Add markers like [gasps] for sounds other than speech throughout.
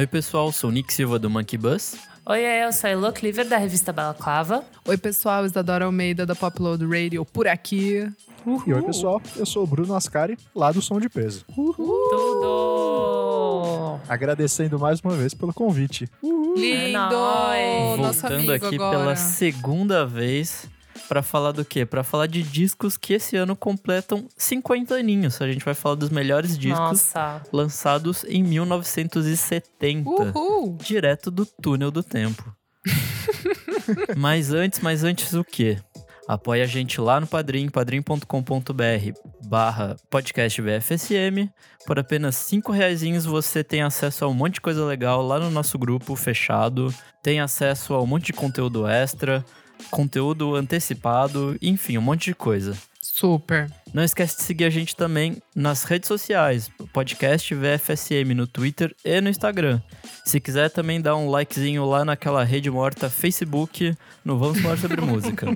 Oi, pessoal, sou o Nick Silva do Monkey Bus. Oi, eu sou a Elo Cleaver, da revista Balaclava. Oi, pessoal, Isadora Almeida da Popload Radio por aqui. E oi, pessoal, eu sou o Bruno Ascari, lá do Som de Peso. Tudo! Agradecendo mais uma vez pelo convite. Lindo! nóis. Nosso Voltando aqui agora. pela segunda vez pra falar do quê? Pra falar de discos que esse ano completam 50 aninhos. A gente vai falar dos melhores discos Nossa. lançados em 1970. Uhul! direto do túnel do tempo. [laughs] mas antes, mas antes o quê? Apoie a gente lá no Padrim, padrim.com.br barra podcast VFSM. Por apenas cinco reaisinhos você tem acesso a um monte de coisa legal lá no nosso grupo fechado. Tem acesso a um monte de conteúdo extra, conteúdo antecipado, enfim, um monte de coisa. Super. Não esquece de seguir a gente também nas redes sociais, podcast VFSM no Twitter e no Instagram. Se quiser também dar um likezinho lá naquela rede morta Facebook no Vamos Falar Sobre Música.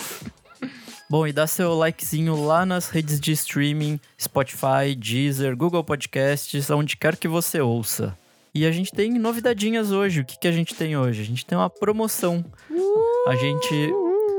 [laughs] Bom, e dá seu likezinho lá nas redes de streaming, Spotify, Deezer, Google Podcasts, onde quer que você ouça. E a gente tem novidadinhas hoje. O que, que a gente tem hoje? A gente tem uma promoção. A gente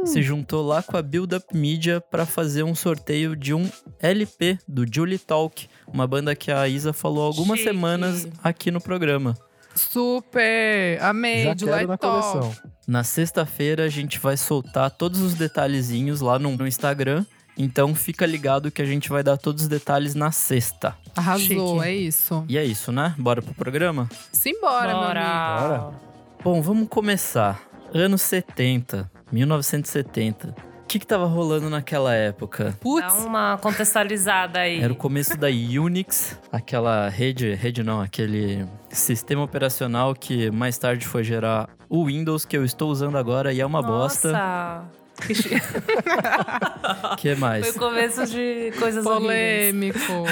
se juntou lá com a Build Up Media para fazer um sorteio de um LP do Julie Talk, uma banda que a Isa falou há algumas Chique. semanas aqui no programa. Super! Amei, Já de quero na Top. coleção. Na sexta-feira a gente vai soltar todos os detalhezinhos lá no, no Instagram. Então fica ligado que a gente vai dar todos os detalhes na sexta. Arrasou, Chique. é isso. E é isso, né? Bora pro programa? Simbora, meu amigo. Bora. Bom, vamos começar. Anos 70, 1970. O que que tava rolando naquela época? Dá Putz, uma contextualizada aí. Era o começo da Unix, aquela rede, rede não, aquele sistema operacional que mais tarde foi gerar o Windows que eu estou usando agora e é uma bosta. Nossa. [laughs] Que chi- que Foi mais? o começo de coisas horríveis. polêmico.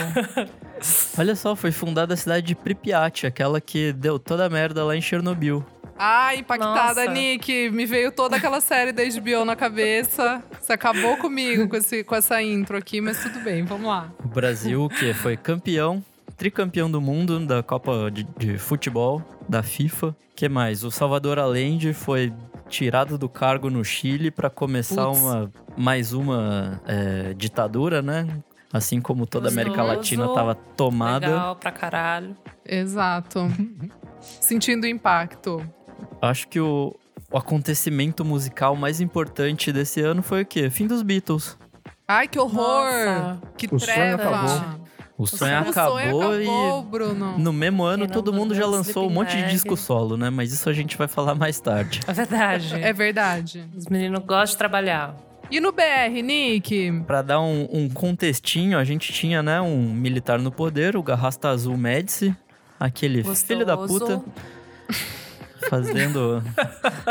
Olha só, foi fundada a cidade de Pripyat, aquela que deu toda a merda lá em Chernobyl. Ai, impactada, Nossa. Nick. Me veio toda aquela série da HBO na cabeça. Você acabou comigo com, esse, com essa intro aqui, mas tudo bem, vamos lá. O Brasil, que foi campeão, tricampeão do mundo da Copa de, de Futebol da FIFA. que mais? O Salvador Allende foi tirado do cargo no Chile para começar uma mais uma é, ditadura, né? Assim como toda a América Latina estava tomada. Legal pra caralho. Exato. [laughs] Sentindo o impacto. Acho que o, o acontecimento musical mais importante desse ano foi o quê? Fim dos Beatles. Ai, que horror! Nossa. Que O sonho treva! acabou. O sonho O acabou, sonho acabou, e Bruno. no mesmo ano todo mundo já lançou um monte de disco solo, né? Mas isso a gente vai falar mais tarde. É verdade. É verdade. Os meninos gostam de trabalhar. E no BR, Nick? Pra dar um, um contextinho, a gente tinha, né, um militar no poder, o Garrasta Azul Médici, aquele filho da puta, Gostoso. [laughs] fazendo.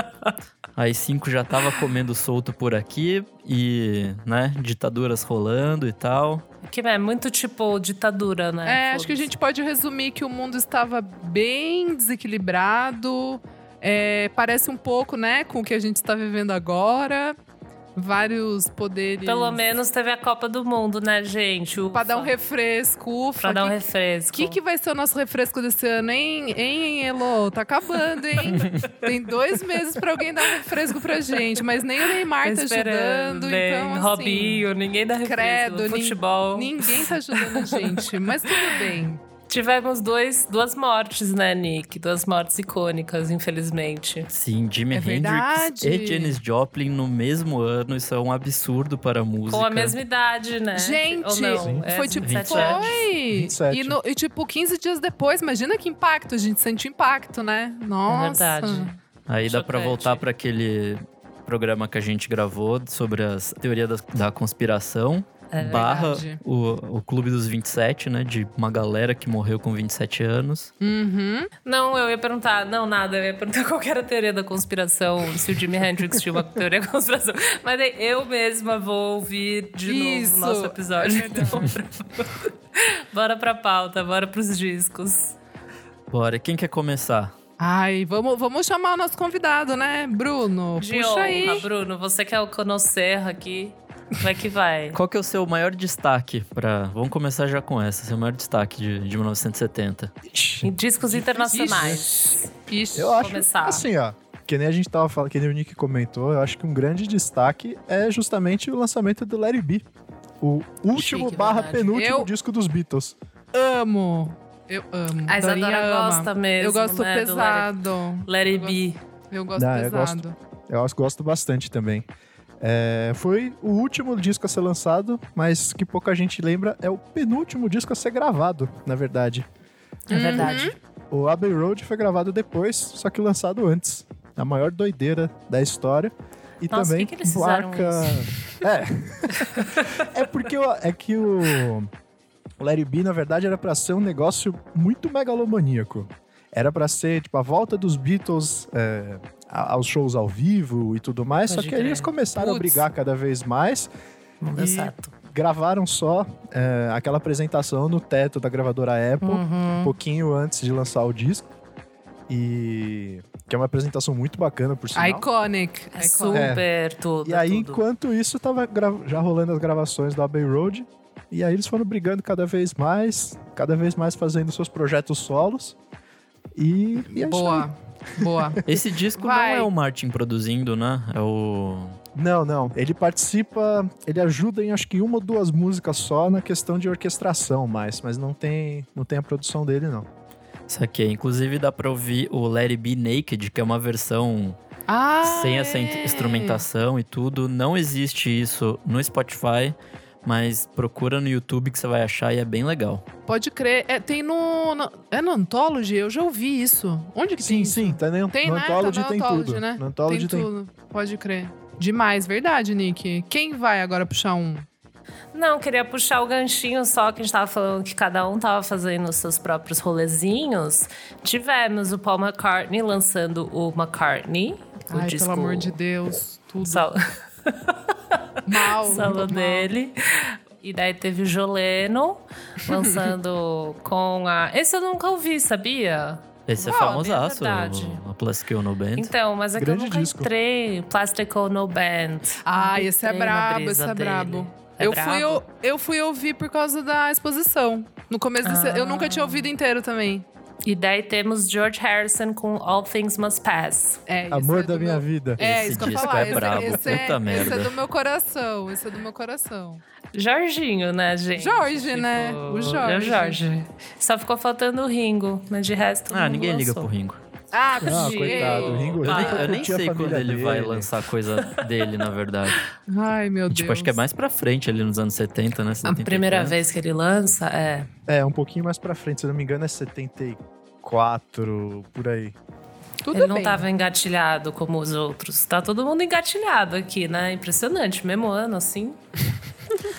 [laughs] Aí cinco já tava comendo solto por aqui e, né, ditaduras rolando e tal. Que é muito tipo ditadura, né? É, acho que a gente pode resumir que o mundo estava bem desequilibrado. É, parece um pouco, né, com o que a gente está vivendo agora. Vários poderes. Pelo menos teve a Copa do Mundo, né, gente? Ufa. Pra dar um refresco, ufa. Pra dar um que, refresco. que, que vai ser o nosso refresco desse ano, hein, hein, Elo? Tá acabando, hein? [laughs] Tem dois meses pra alguém dar um refresco pra gente, mas nem o Neymar tá ajudando. né? Então, assim, Robinho, ninguém dá refresco. credo, futebol. ninguém tá ajudando a gente. Mas tudo bem. Tivemos dois, duas mortes, né, Nick? Duas mortes icônicas, infelizmente. Sim, Jimi É Hendrix verdade. e Janis Joplin no mesmo ano, isso é um absurdo para a música. Com a mesma idade, né? Gente, não? É, foi tipo, 27 anos. foi! 27. E, no- e, tipo, 15 dias depois, imagina que impacto, a gente sente o impacto, né? Nossa. É verdade. Aí dá pra Chocante. voltar pra aquele programa que a gente gravou sobre as teorias da, da conspiração. É barra o, o Clube dos 27, né? De uma galera que morreu com 27 anos. Uhum. Não, eu ia perguntar, não, nada, eu ia perguntar [laughs] qual que era a teoria da conspiração, se o Jimi Hendrix tinha uma teoria da conspiração. Mas aí eu mesma vou ouvir de Isso, novo o nosso episódio. é. Então, pra- [laughs] bora pra pauta, bora pros discos. Bora, quem quer começar? Ai, vamos, vamos chamar o nosso convidado, né? Bruno, De puxa honra, aí. Bruno. Você que é o conhecer aqui. Como é que vai? Qual que é o seu maior destaque para Vamos começar já com essa, seu maior destaque de, de 1970. Ixi, Em discos internacionais. Ixi. eu acho, começar. assim, ó, que nem a gente tava falando, que nem o Nick comentou, eu acho que um grande destaque é justamente o lançamento do Larry B. O último Chique, barra verdade. penúltimo Eu- disco dos Beatles. Amo. Eu amo. A Isadora ama. gosta mesmo, Eu gosto né, do pesado. Let It Be. Eu gosto Não, eu pesado. Eu acho- gosto bastante também. É, foi o último disco a ser lançado, mas que pouca gente lembra, é o penúltimo disco a ser gravado, na verdade. É verdade. O Abbey Road foi gravado depois, só que lançado antes. A maior doideira da história. E Nossa, também que que marca. É. [laughs] é porque o- é que o Larry B, na verdade, era pra ser um negócio muito megalomaníaco. Era pra ser, tipo, a volta dos Beatles é, aos shows ao vivo e tudo mais. Pode só que aí crer. eles começaram a brigar cada vez mais. Não deu E- certo. Gravaram só é, aquela apresentação no teto da gravadora Apple Uhum. um pouquinho antes de lançar o disco. E que é uma apresentação muito bacana, por sinal. Iconic. É Iconic. super tudo. E aí, tudo. enquanto isso, tava já rolando as gravações do Abbey Road. E aí eles foram brigando cada vez mais, cada vez mais fazendo seus projetos solos. E, e é isso aí. Boa. Esse disco Vai. não é o Martin produzindo, né? É o. Não, não. Ele participa, ele ajuda em acho que uma ou duas músicas só na questão de orquestração, mais, mas não tem, não tem a produção dele, não. Isso aqui. Inclusive dá pra ouvir o Let It Be Naked, que é uma versão Ah, sem essa é. instrumentação e tudo. Não existe isso no Spotify, mas procura no YouTube que você vai achar e é bem legal. Pode crer. É, tem no, no- É no Anthology? Eu já ouvi isso. Onde que Sim, tem sim, tá no, Tem, no né? Anthology tá tem Anthology, tudo. né? No Anthology tem tem, tudo. Pode crer. Demais, verdade, Nick. Quem vai agora puxar um? Não, queria puxar o ganchinho só que a gente tava falando que cada um tava fazendo os seus próprios rolezinhos. Tivemos o Paul McCartney lançando o McCartney. o Ai, disco pelo amor de Deus. Tudo solo, [laughs] mal. [laughs] solo dele. E daí teve o Joleno lançando [laughs] com a. Esse eu nunca ouvi, sabia? Esse é Uau, famosaço, é verdade. o, o Plastic Ono Band. Então, mas é que Grande eu nunca disco. entrei. Plastic No Band. Ah, esse é brabo, esse é dele. brabo. É eu, brabo? Fui, eu, eu fui ouvir por causa da exposição. No começo desse, Eu nunca tinha ouvido inteiro também. E daí temos George Harrison com All Things Must Pass. É, esse Amor é da minha meu- vida. É, Esse isso que eu falar. é esse, brabo, esse, puta é, esse é merda. do meu coração. Esse é do meu coração. Jorginho, né, gente? Jorge, né? O Jorge. É o Jorge. Só ficou faltando o Ringo, mas de resto. Ah, ninguém liga lançou. pro Ringo. Ah, Ah, tadinho. coitado, Ringo- Eu Ah, eu nem sei quando ele vai lançar coisa dele, na verdade. [laughs] Ai, meu E, Deus. tipo, acho que é mais pra frente ali nos anos 70, né? A 70 primeira vez que ele lança é. É, um pouquinho mais pra frente, se eu não me engano é 74, por aí. Tudo ele não bem. tava engatilhado como os outros. Tá todo mundo engatilhado aqui, né? Impressionante. Mesmo ano, assim. [laughs]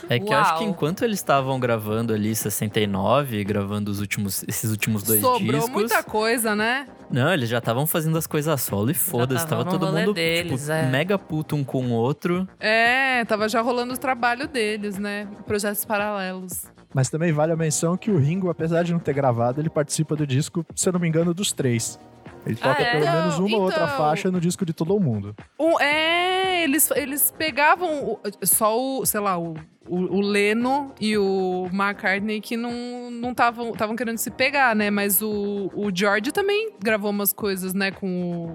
É que eu acho que Uau. enquanto eles estavam gravando ali 69, gravando os últimos, esses últimos dois Sobrou discos. muita coisa, né? Não, eles já estavam fazendo as coisas solo e foda-se. Tava no todo mundo deles, tipo, é. mega puto um com o outro. É, tava já rolando o trabalho deles, né? Projetos paralelos. Mas também vale a menção que o Ringo, apesar de não ter gravado, ele participa do disco, se eu não me engano, dos três. Ele toca é? pelo Então, menos uma ou outra então. faixa no disco de todo mundo. Um, é, eles, eles pegavam o- só o, sei lá, o, o, o Leno e o McCartney que não não estavam querendo se pegar, né? Mas o, o George também gravou umas coisas, né, com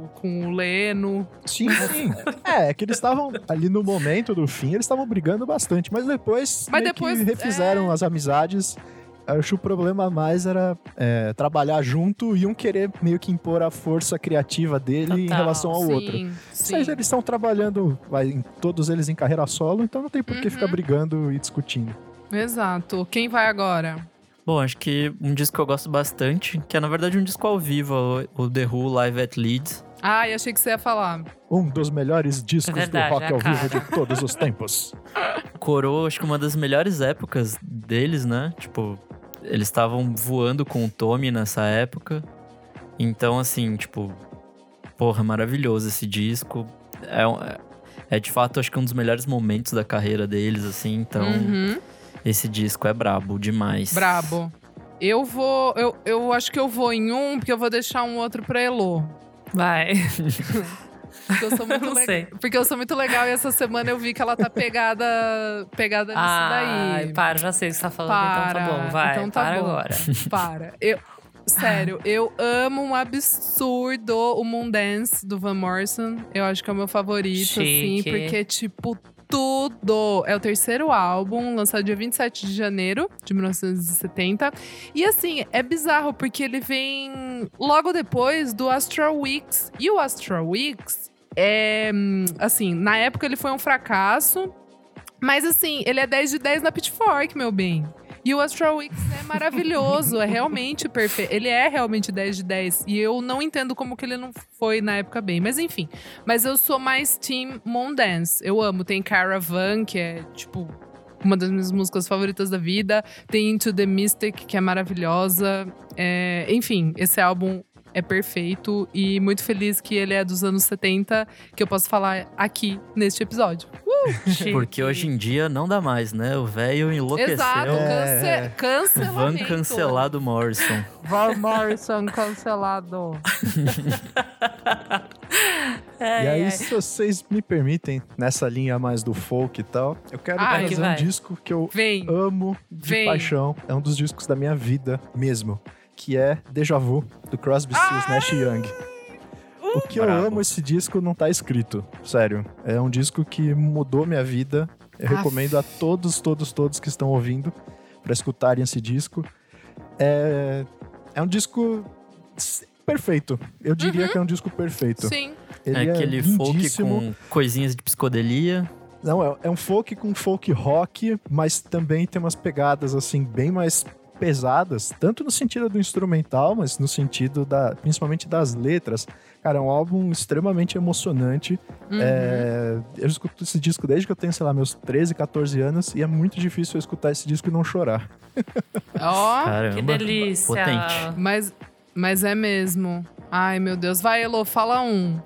o, com o Leno. Sim, sim. é, [laughs] é que eles estavam ali no momento do fim, eles estavam brigando bastante, mas depois, Mas depois, refizeram é. as amizades. Acho que o problema mais era é, trabalhar junto e um querer meio que impor a força criativa dele em Total, relação ao sim, outro. sim. Mas eles estão trabalhando, vai, em- todos eles em carreira solo, então não tem por que Uhum. ficar brigando e discutindo. Exato. Quem vai agora? Bom, acho que um disco que eu gosto bastante, que é na verdade um disco ao vivo, o The Who Live at Leeds. Ai, achei que você ia falar. Um dos melhores discos É verdade, do rock é ao vivo de todos os tempos. Coroa, acho que uma das melhores épocas deles, né? Tipo, eles estavam voando com o Tommy nessa época. Então, assim, tipo, porra, maravilhoso esse disco. É, é- é de fato, acho que um dos melhores momentos da carreira deles, assim. Então, Uhum. esse disco é brabo demais. Brabo. Eu vou. Eu, eu acho que eu vou em um, porque eu vou deixar um outro pra Elo. Vai. [laughs] Porque eu sou [laughs] muito Não le- sei. Porque eu sou muito legal e essa semana eu vi que ela tá pegada, pegada nisso Ai, daí. para, já sei o que você tá falando. Então tá Para. bom, vai. Então tá para bom. agora. [laughs] Para. Eu, sério, eu amo um absurdo o Moondance do Van Morrison. Eu acho que é o meu favorito, assim, Chique. porque, tipo, tudo. É o terceiro álbum, lançado dia 27 de janeiro de 1970. E assim, é bizarro, porque ele vem logo depois do Astral Weeks. E o Astral Weeks é. Assim, na época ele foi um fracasso. Mas assim, ele é 10 de 10 na Pitchfork, meu bem. E o Astral Weeks é maravilhoso, é realmente perfeito. Ele é realmente 10 de 10. E eu não entendo como que ele não foi na época bem. Mas enfim. Mas eu sou mais Team Mondance. Eu amo. Tem Caravan, que é, tipo, uma das minhas músicas favoritas da vida. Tem Into the Mystic, que é maravilhosa. É, enfim, esse álbum é perfeito. E muito feliz que ele é dos anos 70, que eu posso falar aqui neste episódio. Porque hoje em dia não dá mais, né? O velho enlouqueceu. Exato, cance É. Van cancelamento. cancelado Morrison. Van Morrison cancelado. [laughs] E aí, se vocês me permitem, nessa linha mais do folk e tal, eu quero Ai, trazer que um disco que eu Vem. amo de Vem. paixão. É um dos discos da minha vida mesmo, que é Deja Vu, do Crosby, Stills, Nash Young. O que eu Brabo. amo esse disco não tá escrito, sério. É um disco que mudou minha vida. Eu Aff. recomendo a todos, todos, todos que estão ouvindo para escutarem esse disco. É, é um disco perfeito. Eu diria que é um disco perfeito. Sim. Ele é aquele folk lindíssimo. com coisinhas de psicodelia. Não, é, é um folk com folk rock, mas também tem umas pegadas assim bem mais pesadas, tanto no sentido do instrumental, mas no sentido da, principalmente das letras. Cara, é um álbum extremamente emocionante. Uhum. É, eu escuto esse disco desde que eu tenho, sei lá, meus 13, 14 anos e é muito difícil eu escutar esse disco e não chorar. [laughs] Ó, Caramba. Que delícia. Potente. mas, mas é mesmo. Ai, meu Deus. Vai, Elo, fala um.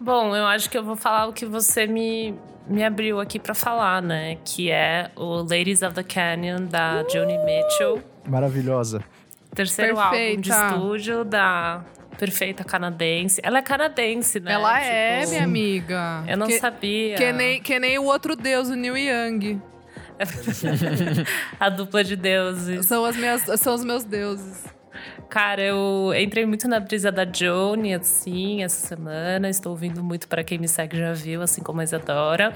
Bom, eu acho que eu vou falar o que você me, me abriu aqui pra falar, né? Que é o Ladies of the Canyon, da Joni Mitchell. Maravilhosa. Terceiro álbum de Perfeita. estúdio da perfeita canadense. Ela é canadense, né? Ela Tipo, é, minha amiga. Eu não que, sabia. Que nem, que nem o outro deus, o Neil Young. [laughs] A dupla de deuses. São, as minhas, são os meus deuses. Cara, eu entrei muito na brisa da Joni, assim, essa semana. Estou ouvindo muito para quem me segue já viu, assim como a Isadora.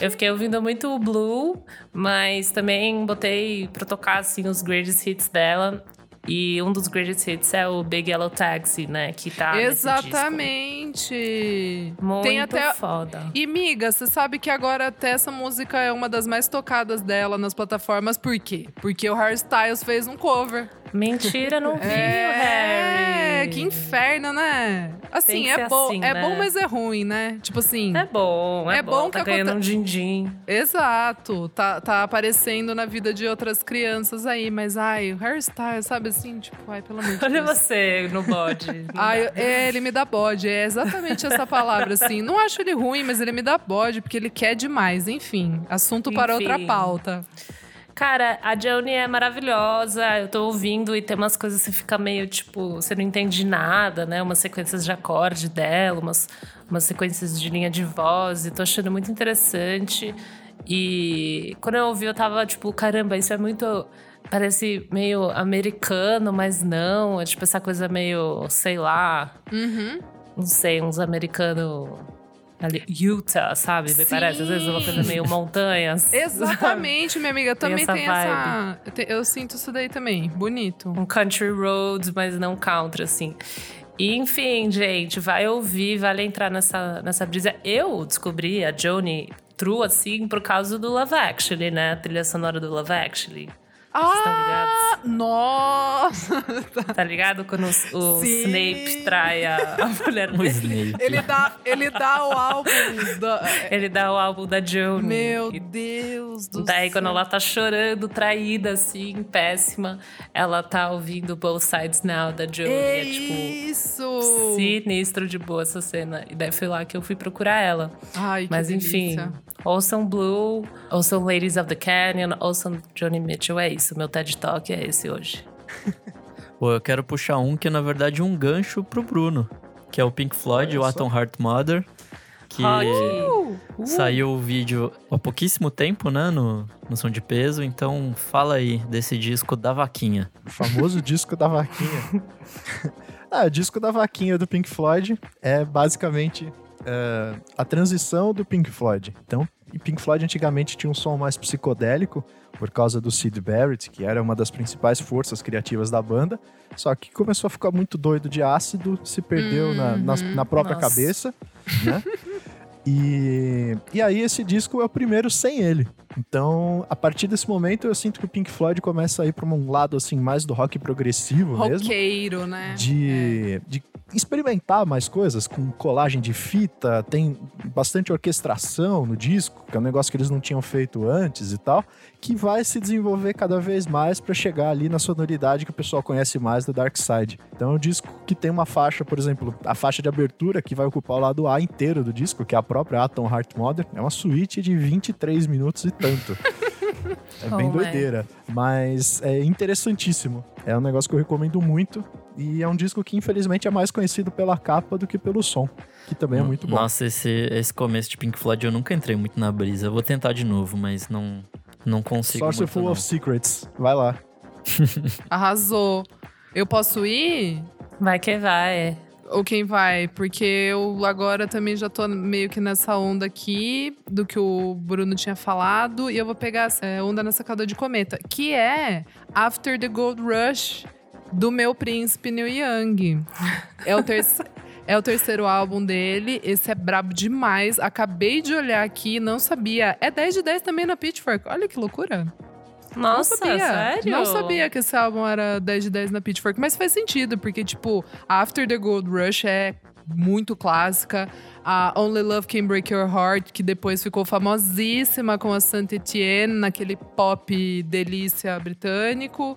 eu fiquei ouvindo muito o Blue, mas também botei pra tocar, assim, os greatest hits dela. E um dos greatest hits é o Big Yellow Taxi, né? Que tá. Exatamente. Muito Tem até. foda. E, miga, você sabe que agora até essa música é uma das mais tocadas dela nas plataformas. Por quê? Porque o Harry Styles fez um cover. Mentira, não viu, É, Harry. que inferno, né? Assim, é bom, assim, é né? bom, mas é ruim, né? Tipo assim. É bom, é, É bom. bom tá que ganhando um din-din. Exato, tá, tá aparecendo na vida de outras crianças aí, mas ai, o Harry Styles, sabe assim, tipo, ai, pelo amor de [laughs] Olha Deus. você no bode. Ai, é, ele me dá bode, é exatamente essa palavra, assim. Não acho ele ruim, mas ele me dá bode, porque ele quer demais. Enfim, assunto para outra pauta. Cara, a Joni é maravilhosa. Eu tô ouvindo e tem umas coisas que você fica meio tipo, você não entende nada, né? Umas sequências de acorde dela, umas, umas sequências de linha de voz. E tô achando muito interessante. E quando eu ouvi, eu tava tipo, caramba, isso é muito. Parece meio americano, mas não. É tipo essa coisa meio, sei lá, Uhum. não sei, uns americanos. Ali, Utah, sabe? Me parece, às vezes, uma coisa meio montanhas. Exatamente, minha amiga. Tem Também essa tem essa. eu te- Eu sinto isso daí também. Bonito. um country road, mas não country, assim. E, enfim, gente, vai ouvir, vale entrar nessa, nessa brisa. Eu descobri a Joni True, assim, por causa do Love Actually, né? A trilha sonora do Love Actually. Estão Ah, nossa! [laughs] Tá ligado? Quando o, o. Snape trai a, a mulher dele. Snape. Ele dá, ele dá o álbum. da- Ele dá o álbum da Joni. Meu E Deus do Daí, céu. quando ela tá chorando, traída, assim, péssima, ela tá ouvindo Both Sides Now da Joni. É É, tipo, isso! sinistro de boa essa cena. E daí foi lá que eu fui procurar ela. Ai, que Mas delícia. enfim, ouçam Blue, ouçam Ladies of the Canyon, ouçam Johnny Mitchell. É isso, meu TED Talk é esse hoje. [laughs] Pô, eu quero puxar um que é, na verdade, um gancho pro Bruno. Que é o Pink Floyd, o. Atom Heart Mother. Que Rock. Uh, saiu o vídeo há pouquíssimo tempo, né? No, no Som de Peso. Então, fala aí desse disco da vaquinha. O famoso [laughs] disco da vaquinha. [laughs] ah, o disco da vaquinha do Pink Floyd é basicamente é, a transição do Pink Floyd. Então, e Pink Floyd antigamente tinha um som mais psicodélico por causa do Sid Barrett, que era uma das principais forças criativas da banda. Só que começou a ficar muito doido de ácido, se perdeu na, na, na própria Nossa. cabeça, né? E, e aí esse disco é o primeiro sem ele. Então, a partir desse momento, eu sinto que o Pink Floyd começa a ir para um lado assim mais do rock progressivo mesmo, roqueiro, né? de, de experimentar mais coisas com colagem de fita, tem bastante orquestração no disco, que é um negócio que eles não tinham feito antes e tal, que vai se desenvolver cada vez mais para chegar ali na sonoridade que o pessoal conhece mais do Dark Side. Então é um disco que tem uma faixa, por exemplo, a faixa de abertura que vai ocupar o lado A inteiro do disco, que é a própria Atom Heart Mother, é uma suíte de 23 minutos e tanto. [laughs] É bem Oh, doideira, mas é interessantíssimo. É um negócio que eu recomendo muito e é um disco que infelizmente é mais conhecido pela capa do que pelo som, que também é muito bom. Nossa, esse, esse começo de Pink Floyd eu nunca entrei muito na brisa. Eu vou tentar de novo, mas não, não consigo Source muito, Full não. of Secrets, vai lá. Arrasou. Eu posso ir? Vai que vai. Ou quem vai? Porque eu agora também já tô meio que nessa onda aqui do que o Bruno tinha falado. E eu vou pegar essa é, onda nessa cauda de cometa. Que é After the Gold Rush do meu príncipe Neil Young. É o, terce- é o terceiro álbum dele. Esse é brabo demais. Acabei de olhar aqui, não sabia. É 10 de 10 também na Pitchfork. Olha que loucura. Nossa, não sabia. sério? Não sabia que esse álbum era 10 de 10 na Pitchfork, mas faz sentido, porque, tipo, After the Gold Rush é muito clássica. A Only Love Can Break Your Heart, que depois ficou famosíssima com a Saint Etienne, naquele pop delícia britânico.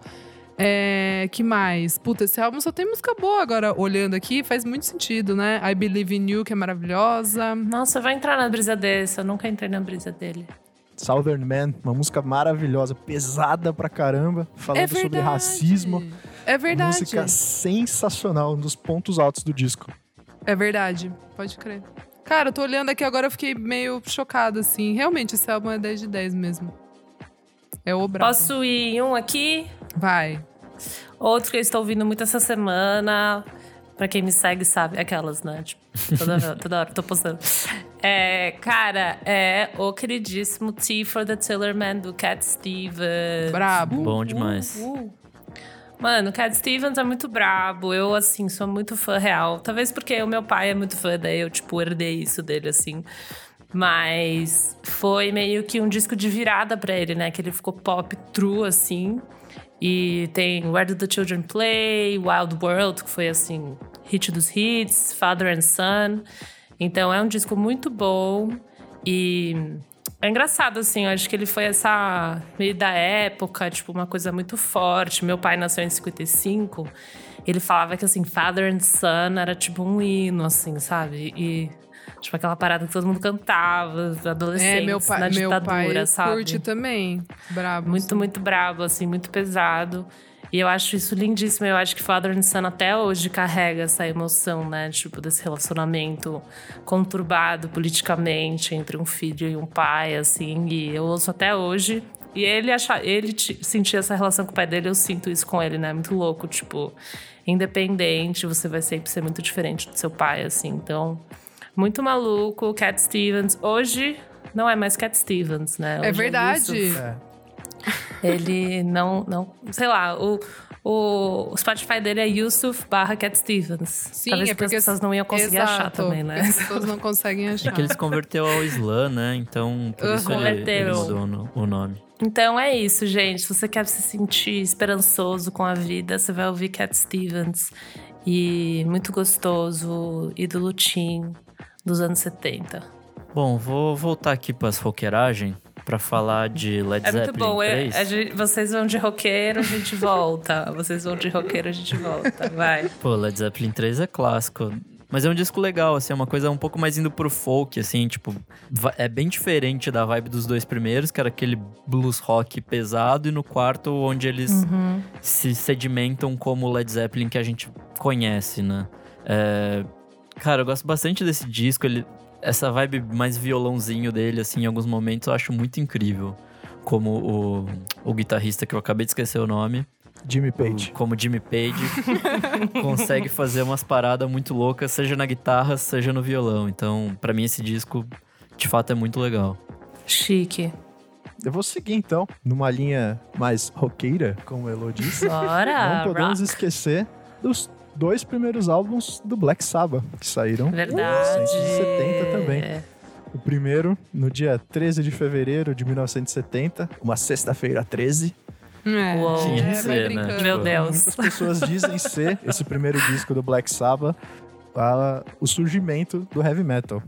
É, que mais? Puta, esse álbum só tem música boa agora, olhando aqui, faz muito sentido, né? I Believe in You, que é maravilhosa. Nossa, vai entrar na brisa desse. Eu nunca entrei na brisa dele. Southern Man, uma música maravilhosa, pesada pra caramba, falando é sobre racismo. É verdade. Música sensacional, um dos pontos altos do disco. É verdade, pode crer. Cara, eu tô olhando aqui agora, eu fiquei meio chocada, assim. Realmente, esse álbum é 10 de 10 mesmo. É o brabo. Posso ir em um aqui? Vai. Outro que eu estou ouvindo muito essa semana. Pra quem me segue sabe, aquelas, né? Tipo, toda, [laughs] toda hora tô postando. É, cara, é o queridíssimo T for the Tillerman do Cat Stevens. Brabo. Bom demais. Uh. Mano, o Cat Stevens é muito brabo. Eu, assim, sou muito fã real. Talvez porque o meu pai é muito fã, daí eu, tipo, herdei isso dele, assim. Mas foi meio que um disco de virada pra ele, né? Que ele ficou pop true, assim. E tem Where Do the Children Play, Wild World, que foi, assim, hit dos hits, Father and Son. Então é um disco muito bom. E é engraçado, assim, eu acho que ele foi essa meio da época, tipo, uma coisa muito forte. Meu pai nasceu em 55. Ele falava que, assim, Father and Son era tipo um hino, assim, sabe? E, tipo, aquela parada que todo mundo cantava, adolescentes, É, meu pai, na meu ditadura, pai sabe? curte também. Brabo. Muito, assim. muito brabo, assim, muito pesado. E eu acho isso lindíssimo. Eu acho que Father and Son até hoje carrega essa emoção, né? Tipo, desse relacionamento conturbado politicamente entre um filho e um pai, assim. E eu ouço até hoje. E ele achar, ele ti- sentir essa relação com o pai dele, eu sinto isso com ele, né? Muito louco, tipo, independente, você vai sempre ser muito diferente do seu pai, assim. Então, muito maluco. Cat Stevens. Hoje não é mais Cat Stevens, né? Hoje É verdade. É. Ele não, não. Sei lá, o, o, o Spotify dele é Yusuf barra Cat Stevens. Sim, Talvez é porque as pessoas não iam conseguir achar Exato, também, né? As pessoas não conseguem É achar. que ele se converteu ao Islã, né? Então, por isso ele, ele no- o nome. Então é isso, gente. Se você quer se sentir esperançoso com a vida, você vai ouvir Cat Stevens. E muito gostoso, ídolo teen dos anos 70. Bom, vou voltar aqui para as roqueiragens para falar de Led É muito Zeppelin bom. é- 3. a gente- vocês vão de roqueiro, a gente volta. Vocês vão de roqueiro, a gente volta. Vai. Pô, Led Zeppelin 3 é clássico. Mas é um disco legal, assim, é uma coisa um pouco mais indo pro folk, assim, tipo, é bem diferente da vibe dos dois primeiros, que era aquele blues rock pesado, e no quarto, onde eles Uhum. se sedimentam como o Led Zeppelin que a gente conhece, né? É, Cara, eu gosto bastante desse disco, ele... essa vibe mais violãozinho dele, assim, em alguns momentos eu acho muito incrível. Como o, o guitarrista que eu acabei de esquecer o nome, Jimmy Page. como Jimmy Page, [laughs] consegue fazer umas paradas muito loucas, seja na guitarra, seja no violão. Então, pra mim, esse disco, de fato, é muito legal. Chique. Eu vou seguir então, numa linha mais roqueira, como o Elo disse. Bora! Não podemos rock. esquecer dos dois primeiros álbuns do Black Sabbath, que saíram Verdade. em 1970 também. O primeiro, no dia 13 de fevereiro de 1970, uma sexta-feira 13. É, Uou. é, Tinha que ser, né? brincando. Meu Deus. Muitas pessoas dizem ser esse primeiro disco do Black Sabbath a- o surgimento do heavy metal.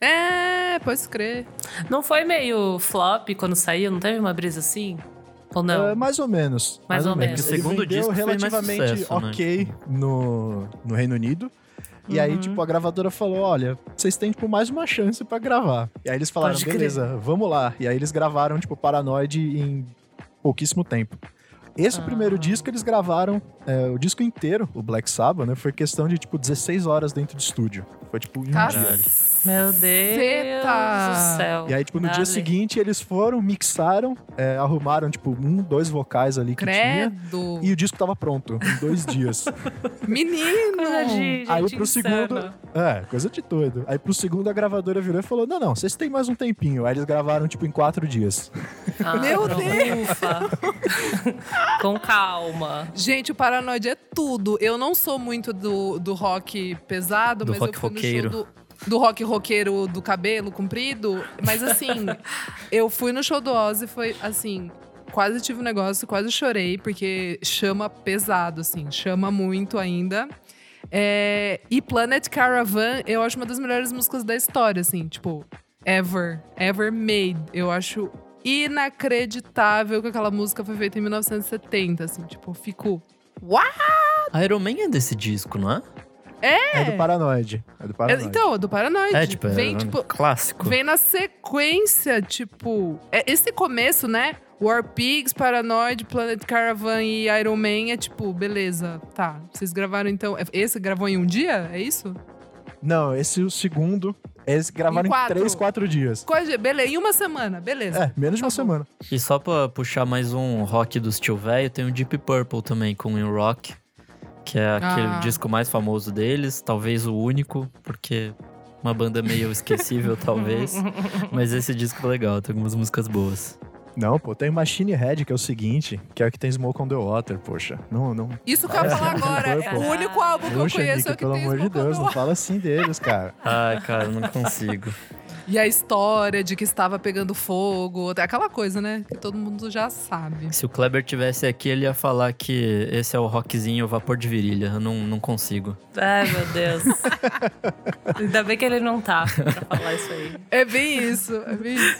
É, pode crer. Não foi meio flop quando saiu? Não teve uma brisa assim? Ou não? É, mais ou menos. Mais ou menos. O Ele segundo vendeu disco mais relativamente sucesso, né? ok no, no Reino Unido. E aí, Uhum. tipo, a gravadora falou: olha, vocês têm, tipo, mais uma chance pra gravar. E aí eles falaram, beleza, vamos lá. E aí eles gravaram, tipo, Paranoid em pouquíssimo tempo. Esse Ah. primeiro disco eles gravaram é, o disco inteiro, o Black Sabbath, né? Foi questão de, tipo, 16 horas dentro do estúdio. Foi, tipo, um Caralho. dia. Meu Deus Caceta. do céu. E aí, tipo, no dia Dale. seguinte, eles foram, mixaram, é, arrumaram, tipo, um, dois vocais ali que tinha. Credo. E o disco tava pronto, em dois [laughs] dias. Menino. Coisa de gente Aí pro segundo. insana. É, coisa de doido. Aí pro segundo a gravadora virou e falou: Não, não, vocês têm mais um tempinho. Aí eles gravaram, tipo, em quatro dias. Ah, Meu pronto, Deus. [laughs] Com calma. Gente, o Paranoide é tudo. Eu não sou muito do, do rock pesado, Do mas rock eu fui roqueiro. no show do, do rock roqueiro do cabelo comprido. Mas assim, [laughs] eu fui no show do Ozzy, foi assim. Quase tive um negócio, quase chorei, porque chama pesado, assim, chama muito ainda. É, e Planet Caravan, eu acho uma das melhores músicas da história, assim, tipo, ever, ever made. Eu acho inacreditável que aquela música foi feita em 1970, assim, tipo, fico. Iron Man é desse disco, não é? É, do Paranoid. É do É, Paranoid. então, do Paranoid. É, tipo, vem, é um tipo, clássico. vem na sequência, tipo. é esse começo, né? War Pigs, Paranoid, Planet Caravan e Iron Man é tipo, beleza, tá. Vocês gravaram então. Esse gravou em um dia? É isso? Não, esse é o segundo. Eles gravaram Em em, quatro. três, quatro dias. Coisa, beleza, em uma semana, beleza. É, menos de uma Tá bom. semana. E só pra puxar mais um rock do Steel Velho, tem o Deep Purple também, com o Rock, que é aquele Ah. disco mais famoso deles, talvez o único, porque uma banda meio esquecível, [laughs] talvez. Mas esse disco é legal, tem algumas músicas boas. Não, pô, tem Machine Head, que é o seguinte, que é o que tem Smoke on the Water, poxa. Não, não. Isso que eu ia falar [laughs] agora. Purple. o único álbum que eu conheço Nick, é o que pelo tem amor de Deus, não fala assim deles, cara. Ai, cara, não consigo. [laughs] E a história de que estava pegando fogo, aquela coisa, né? Que todo mundo já sabe. Se o Kleber tivesse aqui, ele ia falar que esse é o rockzinho vapor de virilha. Eu não, não consigo. Ai, meu Deus. [laughs] Ainda bem que ele não tá pra falar isso aí. É bem isso, é bem isso.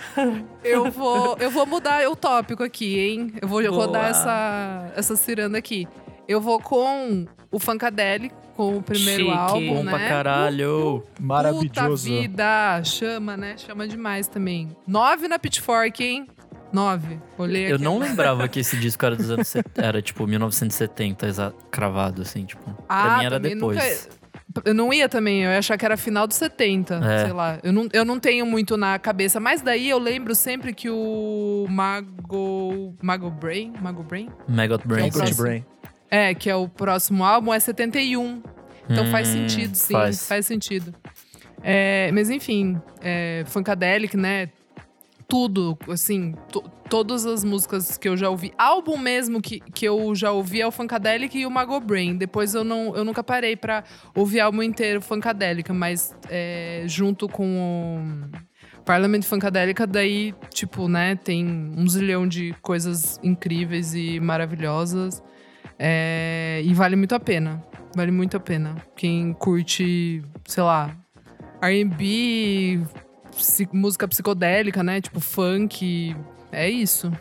Eu vou, eu vou mudar o tópico aqui, hein? Eu vou Boa. rodar essa, essa ciranda aqui. Eu vou com o Funkadelic, com o primeiro Chique. álbum, Bom né? pra caralho. Puta Maravilhoso. vida! Chama, né? Chama demais também. Nove na Pitchfork, hein? Nove. Olhei Eu aqui não [laughs] lembrava que esse disco era dos anos... Era, tipo, 1970, exa- cravado, assim, tipo. pra Ah, mim era depois. nunca- Eu não ia também, eu ia achar que era final dos 70, É. sei lá. Eu não, eu não tenho muito na cabeça, mas daí eu lembro sempre que o Mago. Mago Brain? Mago Brain? Maggot É Brain. Brain. É, que é o próximo álbum, é 71. Então faz Hum, sentido, sim. Faz, faz. sentido. É, mas enfim, é, Funkadelic, né? Tudo, assim, to- todas as músicas que eu já ouvi. Álbum mesmo que, que eu já ouvi é o Funkadelic e o Mago Brain. Depois eu, não, eu nunca parei pra ouvir álbum inteiro Funkadelic, mas é, junto com o Parliament Funkadelica, daí, tipo, né, tem um zilhão de coisas incríveis e maravilhosas. É, e vale muito a pena. Vale muito a pena. Quem curte, sei lá, RB, música psicodélica, né? Tipo funk. É isso.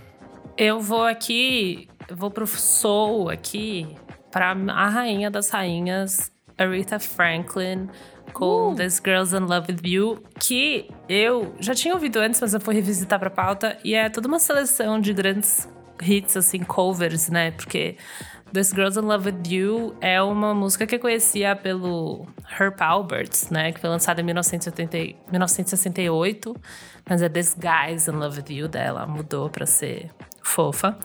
Eu vou aqui, eu vou pro soul aqui, pra a rainha das rainhas, Aretha Franklin, com Uh. This Girls in Love With You, que eu já tinha ouvido antes, mas eu fui revisitar pra pauta. E é toda uma seleção de grandes hits, assim, covers, né? Porque This Girls in Love With You é uma música que eu conhecia pelo Herb Alberts, né? Que foi lançada em 1980, e- 1968. Mas é This Guys in Love With You dela. Mudou pra ser fofa.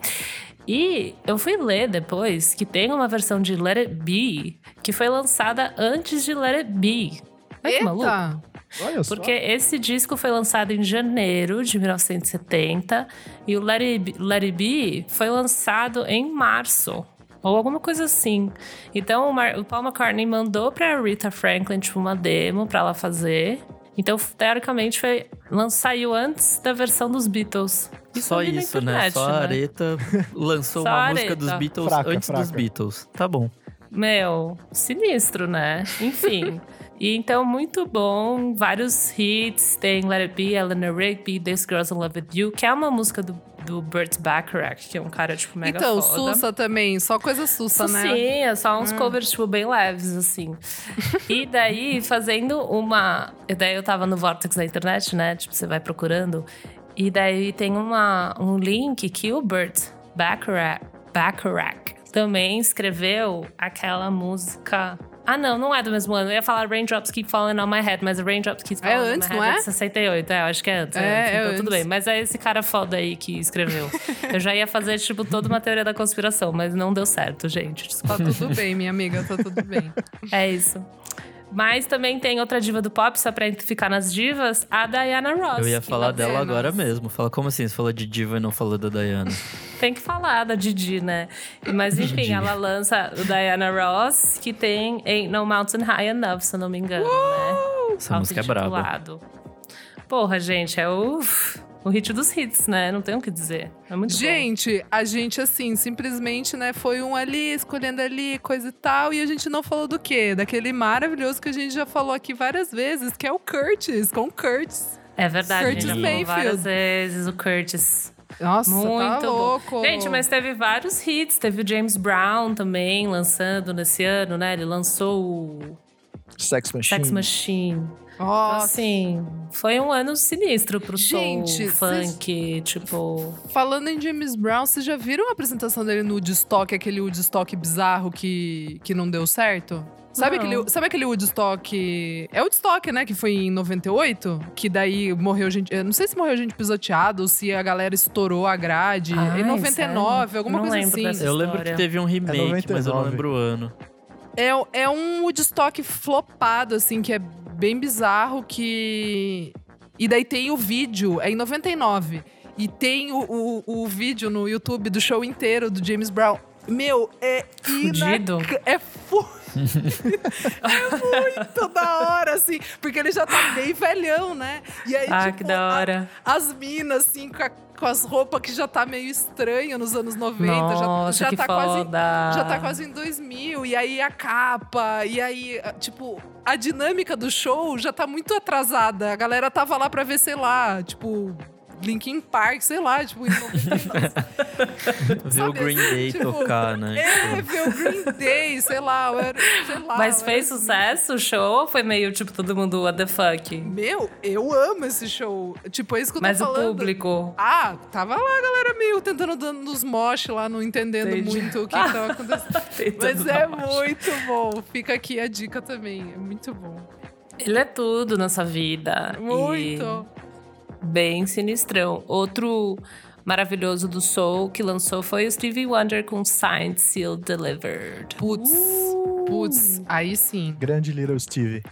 E eu fui ler depois que tem uma versão de Let It Be que foi lançada antes de Let It Be. Olha que maluco. Eita! Olha só. Porque esse disco foi lançado em janeiro de 1970 e o Let It Be, Let It Be foi lançado em março. Ou alguma coisa assim. Então o, Mar- o Paul McCartney mandou pra Rita Franklin tipo, uma demo pra ela fazer. Então, teoricamente, foi, saiu antes da versão dos Beatles. Só vi na isso, né? internet, Só a Areta [laughs] lançou Só uma a música dos. Beatles Fraca, antes dos fraca. Beatles. Tá bom. Meu, sinistro, né? Enfim. [laughs] e então, muito bom. Vários hits. Tem Let It Be, Eleanor Rigby, This Girl's in Love With You, que é uma música do, do Burt Bacharach, que é um cara, tipo, mega Então, foda. Sussa também, só coisa sussa, né? Sim, é só uns covers, tipo, bem leves, assim. [laughs] e daí, fazendo uma. e Daí eu tava no Vortex da internet, né? Tipo, você vai procurando. E daí tem uma, um link que o Burt Bacharach, Bacharach também escreveu aquela música. Ah, não, não é do mesmo ano. Eu ia falar Raindrops Keep Falling on My Head, mas Raindrops Keep É Falling antes, on My não Head é? de 68. É, eu acho que é antes. É, É, antes, é então tudo antes. bem. Mas é esse cara foda aí que escreveu. [laughs] eu já ia fazer, tipo, toda uma teoria da conspiração, mas não deu certo, gente. Tá Desculpa. tudo bem, minha amiga, tá tudo bem. É isso. Mas também tem outra diva do pop, só pra ficar nas divas, a Diana Ross. Eu ia falar dela Apenas. agora mesmo. Fala, como assim? Você falou de diva e não falou da Diana? [laughs] Tem que falar da Didi, né? Mas [laughs] enfim, Didi. ela lança o Diana Ross, que tem Ain't No Mountain High Enough, se eu não me engano, né? Essa música é braba. Porra, gente, é o, o hit dos hits, né? Não tem o que dizer. É muito bom. Gente, a gente, assim, simplesmente, né, foi um ali, escolhendo ali, coisa e tal, e a gente não falou do quê? Daquele maravilhoso que a gente já falou aqui várias vezes, que é o Curtis, com o Curtis. É verdade, Curtis a gente já falou várias vezes o Curtis. Nossa, Muito tá bom. louco. Gente, mas teve vários hits. Teve o James Brown também lançando nesse ano, né? Ele lançou o Sex Machine. Sex Machine. Então, Nossa. assim, foi um ano sinistro pro Gente, soul, funk, tipo... Falando em James Brown, vocês já viram a apresentação dele no Woodstock, aquele Woodstock bizarro que, que não deu certo? Sabe Não. aquele, sabe aquele Woodstock. É Woodstock, né? Que foi em 98? Que daí morreu gente. Eu não sei se morreu gente pisoteada ou se a galera estourou a grade. Ai, em 99, sério? alguma Não coisa lembro assim. dessa Eu lembro que teve um remake, mas eu não 99. lembro o ano. É, é um Woodstock flopado, assim, que é bem bizarro, que... E daí tem o vídeo, é em 99. E tem o, o, o vídeo no YouTube do show inteiro do James Brown. Meu, é Fudido. inac- É fu... [laughs] é muito da hora, assim. Porque ele já tá bem velhão, né? E aí, Ah, tipo, que da a- hora. as minas, assim, com, a- com as roupas que já tá meio estranho nos anos 90. já- Nossa, já, que tá quase foda. já tá quase em 2000, e aí a capa, e aí, ah, tipo, a dinâmica do show já tá muito atrasada. A galera tava lá pra ver, sei lá, tipo, Linkin Park, sei lá, tipo, em 99. [laughs] Ver o Green Day tipo, tocar, né? é, ver o Green Day, sei lá, eu era, sei lá. Mas fez era- sucesso o show ou foi meio, tipo, todo mundo what the fuck? Meu, eu amo esse show. Tipo, é isso que eu tô Mas o falando. público... Ah, tava lá a galera meio tentando dando nos mosh lá, não entendendo Entendi. muito o que, tava acontecendo. [laughs] Mas é muito bom. Fica aqui a dica também. É muito bom. Ele é tudo nessa vida. Muito. E bem sinistrão. Outro maravilhoso do Soul que lançou foi o Stevie Wonder com Signed, Sealed, Delivered. Putz. Putz, aí sim. Grande Little Steve.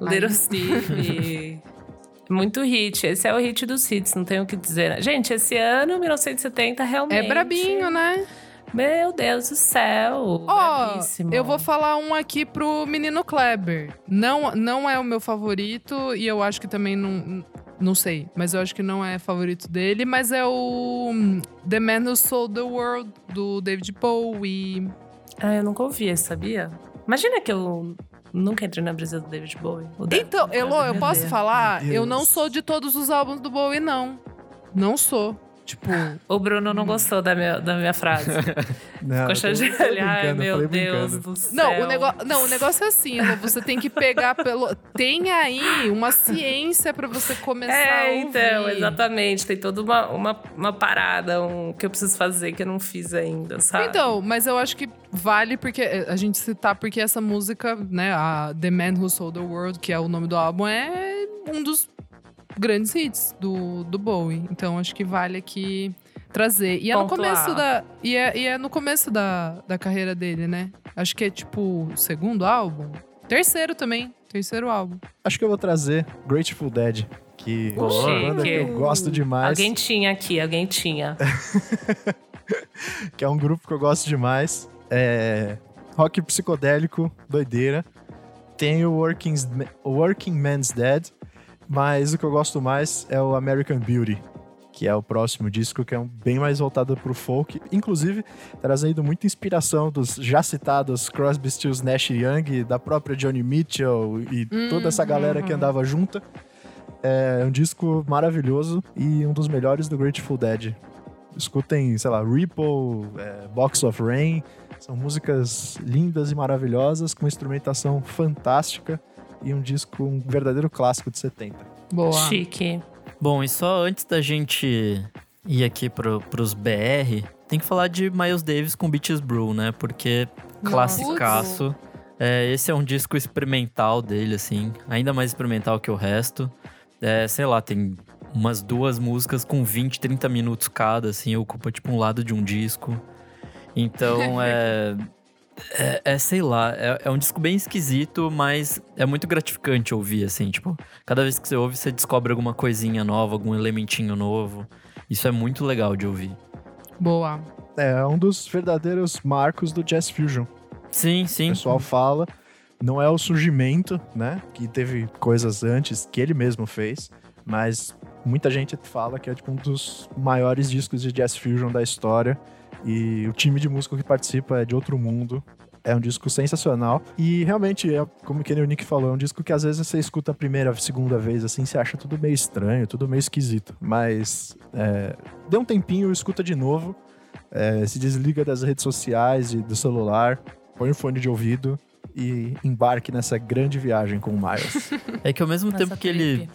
Little Stevie. [laughs] Muito hit. Esse é o hit dos hits, não tenho o que dizer. né? Gente, esse ano, 1970, realmente. É brabinho, né? Meu Deus do céu. Ó, brabíssimo. eu vou falar um aqui pro menino Kleber. Não, não é o meu favorito e eu acho que também não. Não sei, mas eu acho que não é favorito dele, mas é o hum, The Man Who Sold the World, do David Bowie. Ah, eu nunca ouvi esse, sabia? Imagina que eu nunca entrei na brisa do David Bowie. Então, Elô, eu posso falar? Eu não sou de todos os álbuns do Bowie, não. Não sou. Tipo, O Bruno não gostou da minha, da minha frase. [laughs] Não, Ficou de olhar. Ai, meu Deus brincando. do céu. Não, o negócio, não, o negócio é assim, você tem que pegar pelo. Tem aí uma ciência pra você começar a É, ouvir. então, exatamente. Tem toda uma, uma, uma parada um, que eu preciso fazer que eu não fiz ainda, sabe? Então, mas eu acho que vale porque a gente citar porque essa música, né, a The Man Who Sold the World, que é o nome do álbum, é um dos grandes hits do, do Bowie. Então acho que vale aqui trazer. E é no começo da e é, e é no começo da, da carreira dele, né? Acho que é tipo o segundo álbum, terceiro também, terceiro álbum. Acho que eu vou trazer Grateful Dead, que é Boa. banda que eu gosto demais. Alguém tinha aqui, alguém tinha. [laughs] que é um grupo que eu gosto demais. É rock psicodélico, doideira. Tem o Working, o Working Man's Dead, mas o que eu gosto mais é o American Beauty, que é o próximo disco, que é um bem mais voltado pro folk, inclusive trazendo muita inspiração dos já citados Crosby, Stills, Nash Young, da própria Johnny Mitchell e toda essa galera que andava junta. É um disco maravilhoso e um dos melhores do Grateful Dead. Escutem, sei lá, Ripple, é, Box of Rain. São músicas lindas e maravilhosas, com instrumentação fantástica e um disco, um verdadeiro clássico de 70. Boa. Chique. Bom, e só antes da gente ir aqui pro, pros BR, tem que falar de Miles Davis com Beaches Brew, né? Porque classicaço. É, esse é um disco experimental dele, assim. Ainda mais experimental que o resto. É, sei lá, tem umas duas músicas com 20, 30 minutos cada, assim. Ocupa, tipo, um lado de um disco. Então, [laughs] é... É, é, sei lá, é, é um disco bem esquisito, mas é muito gratificante ouvir, assim, tipo, cada vez que você ouve, você descobre alguma coisinha nova, algum elementinho novo. Isso é muito legal de ouvir. Boa. É um dos verdadeiros marcos do Jazz Fusion. Sim, O sim. pessoal fala, não é o surgimento, né? Que teve coisas antes que ele mesmo fez, mas muita gente fala que é tipo um dos maiores discos de Jazz Fusion da história. E o time de músico que participa é de outro mundo. É um disco sensacional. E realmente, é, como que o Nick falou, é um disco que às vezes você escuta a primeira, a segunda vez, assim, você acha tudo meio estranho, tudo meio esquisito. Mas é, dê um tempinho, escuta de novo. é, se desliga das redes sociais e do celular, põe o fone de ouvido e embarque nessa grande viagem com o Miles. [laughs] É que ao mesmo tempo que ele,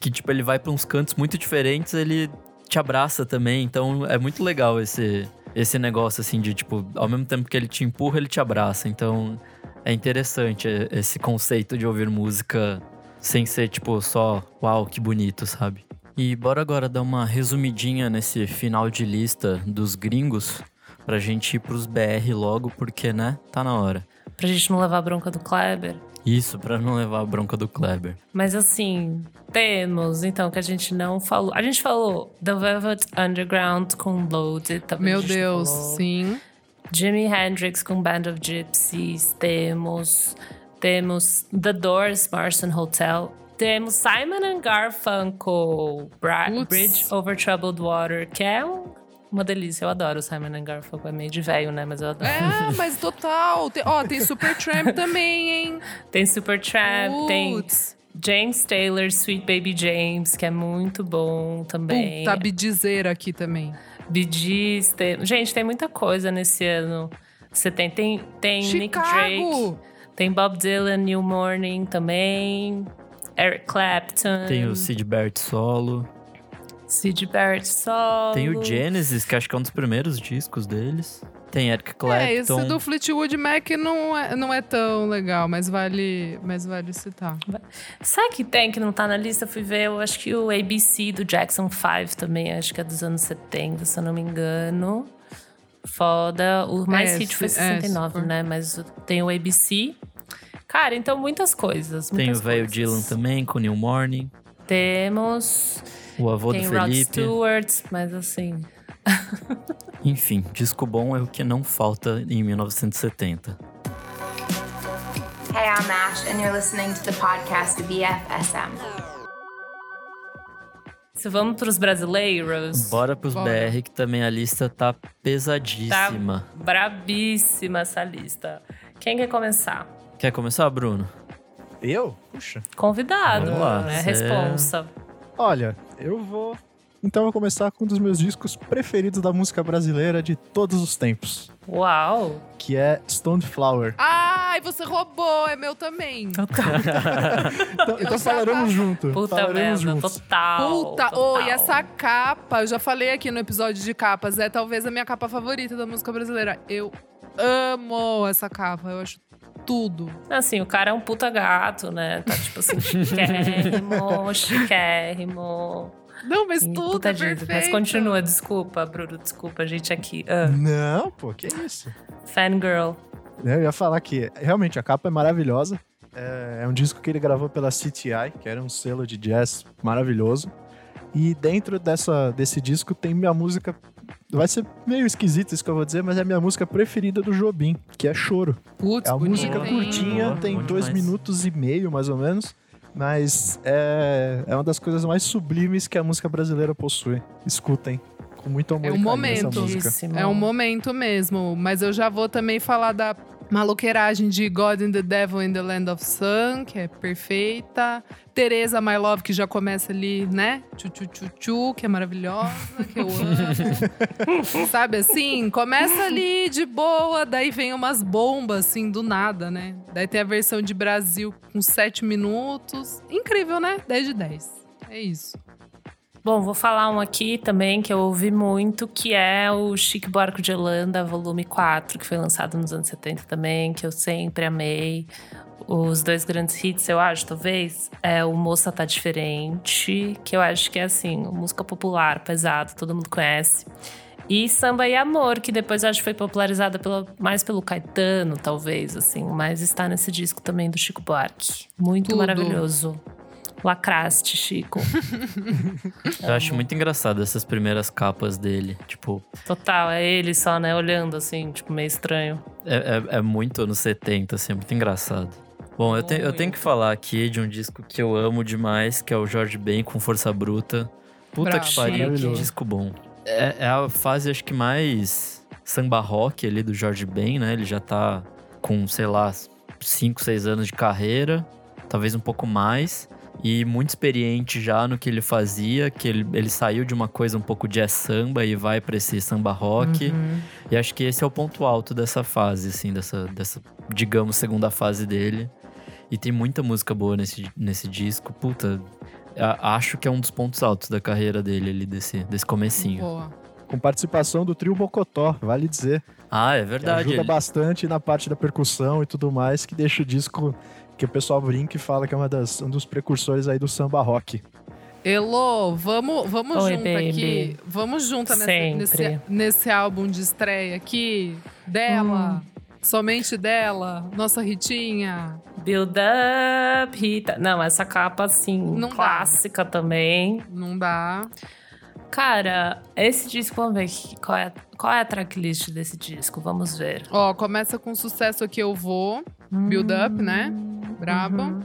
que tipo, ele vai pra uns cantos muito diferentes, ele te abraça também. Então é muito legal esse, esse negócio, assim, de tipo, ao mesmo tempo que ele te empurra, ele te abraça. Então é interessante esse conceito de ouvir música sem ser, tipo, só, uau, que bonito, sabe? E bora agora dar uma resumidinha nesse final de lista dos gringos pra gente ir pros BR logo, porque, né, tá na hora. Pra gente não levar bronca do Kleber. Isso, pra não levar a bronca do Kleber. Mas assim, temos, então, que a gente não falou. A gente falou The Velvet Underground com Loaded. Também Meu Deus, falou. sim. Jimi Hendrix com Band of Gypsies. Temos. Temos The Doors, Marston Hotel. Temos Simon and Garfunkel, Bra. Bridge Over Troubled Water, que é um- uma delícia. Eu adoro o Simon and Garfunkel. É meio de velho, né? Mas eu adoro. É, mas total. Tem, ó, tem Supertramp [laughs] também, hein? Tem Supertramp, tem Putz. James Taylor, Sweet Baby James, que é muito bom também. Puta, Bidizeira aqui também. Gees, tem... Gente, tem muita coisa nesse ano. Você tem, tem, tem Nick Drake, tem Bob Dylan, New Morning também, Eric Clapton, Tem o Sid Barrett solo. Sid Barrett solo. Tem o Genesis, que acho que é um dos primeiros discos deles. Tem Eric É, esse Clapton. do Fleetwood Mac não é, não é tão legal, mas vale, mas vale citar. Sabe que tem que não tá na lista? Eu fui ver, eu acho que o ABC do Jackson 5 também, acho que é dos anos 70, se eu não me engano. Foda. O mais É, hit foi se- é, se 69, for. né? Mas tem o ABC. Cara, então muitas coisas. Tem o muitas velho. Dylan também, com New Morning. Temos. O avô tem do Rod Felipe. Stewart, mas assim. Enfim, disco bom é o que não falta em 1970. Hey, I'm Ash, and you're listening to the podcast BFSM. Se vamos pros brasileiros. Bora pros Bora. BR, que também a lista tá Tá pesadíssima. brabíssima essa lista. Quem quer começar? Quer começar, Bruno? Eu? Puxa. Convidado, Vamos lá, né? cê- Responsa. Olha, eu vou Então eu vou começar com um dos meus discos preferidos da música brasileira de todos os tempos, Uau! que é Stone Flower. Ai, você roubou, é meu também. Então, [laughs] então já falaremos tava- junto. Puta falaremos merda, juntos. total. Puta, total. oh, e essa capa, eu já falei aqui no episódio de capas, é talvez a minha capa favorita da música brasileira. Eu amo essa capa, eu acho tudo. Assim, o cara é um puta gato, né? Tá tipo assim, [laughs] chiquérrimo, chiquérrimo. Não, mas E tudo puta é perfeito. Mas continua, desculpa, Bruno, desculpa, a gente aqui. Ah, Não, pô, que isso. fangirl. Eu ia falar que realmente a capa é maravilhosa. É, é um disco que ele gravou pela CTI, que era um selo de jazz maravilhoso. E dentro dessa, desse disco tem minha música. Vai ser meio esquisito isso que eu vou dizer, mas é a minha música preferida do Jobim, que é Choro. Putz, É uma bonito, música hein? curtinha, Boa, tem dois demais. minutos e meio, mais ou menos. Mas é, é uma das coisas mais sublimes que a música brasileira possui. Escutem. Com muito amor É um e momento. É um momento mesmo, mas eu já vou também falar da maloqueiragem de God and the Devil in the Land of Sun, que é perfeita. Teresa My Love, que já começa ali, né? Tchu, tchu, tchu, tchu, que é maravilhosa, que eu amo. [laughs] Sabe assim? Começa ali de boa, daí vem umas bombas, assim, do nada, né? Daí tem a versão de Brasil com 7 minutos. Incrível, né? 10 de 10. É isso. Bom, vou falar um aqui também que eu ouvi muito, que é o Chique Buarque de Holanda, volume 4, que foi lançado nos anos 70 também, que eu sempre amei. Os dois grandes hits, eu acho, talvez, é o Moça Tá Diferente, que eu acho que é assim, música popular, pesado, todo mundo conhece. E Samba e Amor, que depois eu acho que foi popularizada pela, mais pelo Caetano, talvez, assim. Mas está nesse disco também do Chico Buarque. Muito Tudo. maravilhoso. Lacraste, Chico. [laughs] Eu acho muito engraçado essas primeiras capas dele. Tipo, Total, é ele só, né? Olhando assim, tipo, meio estranho. é, é, é muito anos 70, assim, é muito engraçado. Bom, eu, te- eu tenho que falar aqui de um disco que eu amo demais, que é o Jorge Ben com Força Bruta. Puta Bravo. que pariu, que disco bom. É, é a fase, acho que mais samba rock ali do Jorge Ben, né? Ele já tá com, sei lá, 5, 6 anos de carreira, talvez um pouco mais. E muito experiente já no que ele fazia, que ele, ele saiu de uma coisa um pouco jazz samba e vai pra esse samba rock. Uhum. E acho que esse é o ponto alto dessa fase, assim, dessa, dessa digamos, segunda fase dele. E tem muita música boa nesse, nesse disco. Puta, acho que é um dos pontos altos da carreira dele ali, desse, desse comecinho. Boa. Com participação do trio Bocotó, vale dizer. Ah, é Que verdade. ajuda ele- bastante na parte da percussão e tudo mais, que deixa o disco que o pessoal brinca e fala que é uma das, um dos precursores aí do samba rock. Elô, vamos, vamos Oi, junto baby. aqui. Vamos junto nessa- nesse, nesse álbum de estreia aqui. Dela. Hum. Somente dela. Nossa Ritinha. Build up, Rita. Não, essa capa, assim, Não dá. clássica também. Não dá. Cara, esse disco, vamos ver qual é, qual é a tracklist desse disco? Vamos ver. Ó, começa com sucesso aqui eu vou. Build up, né? Braba. Uhum.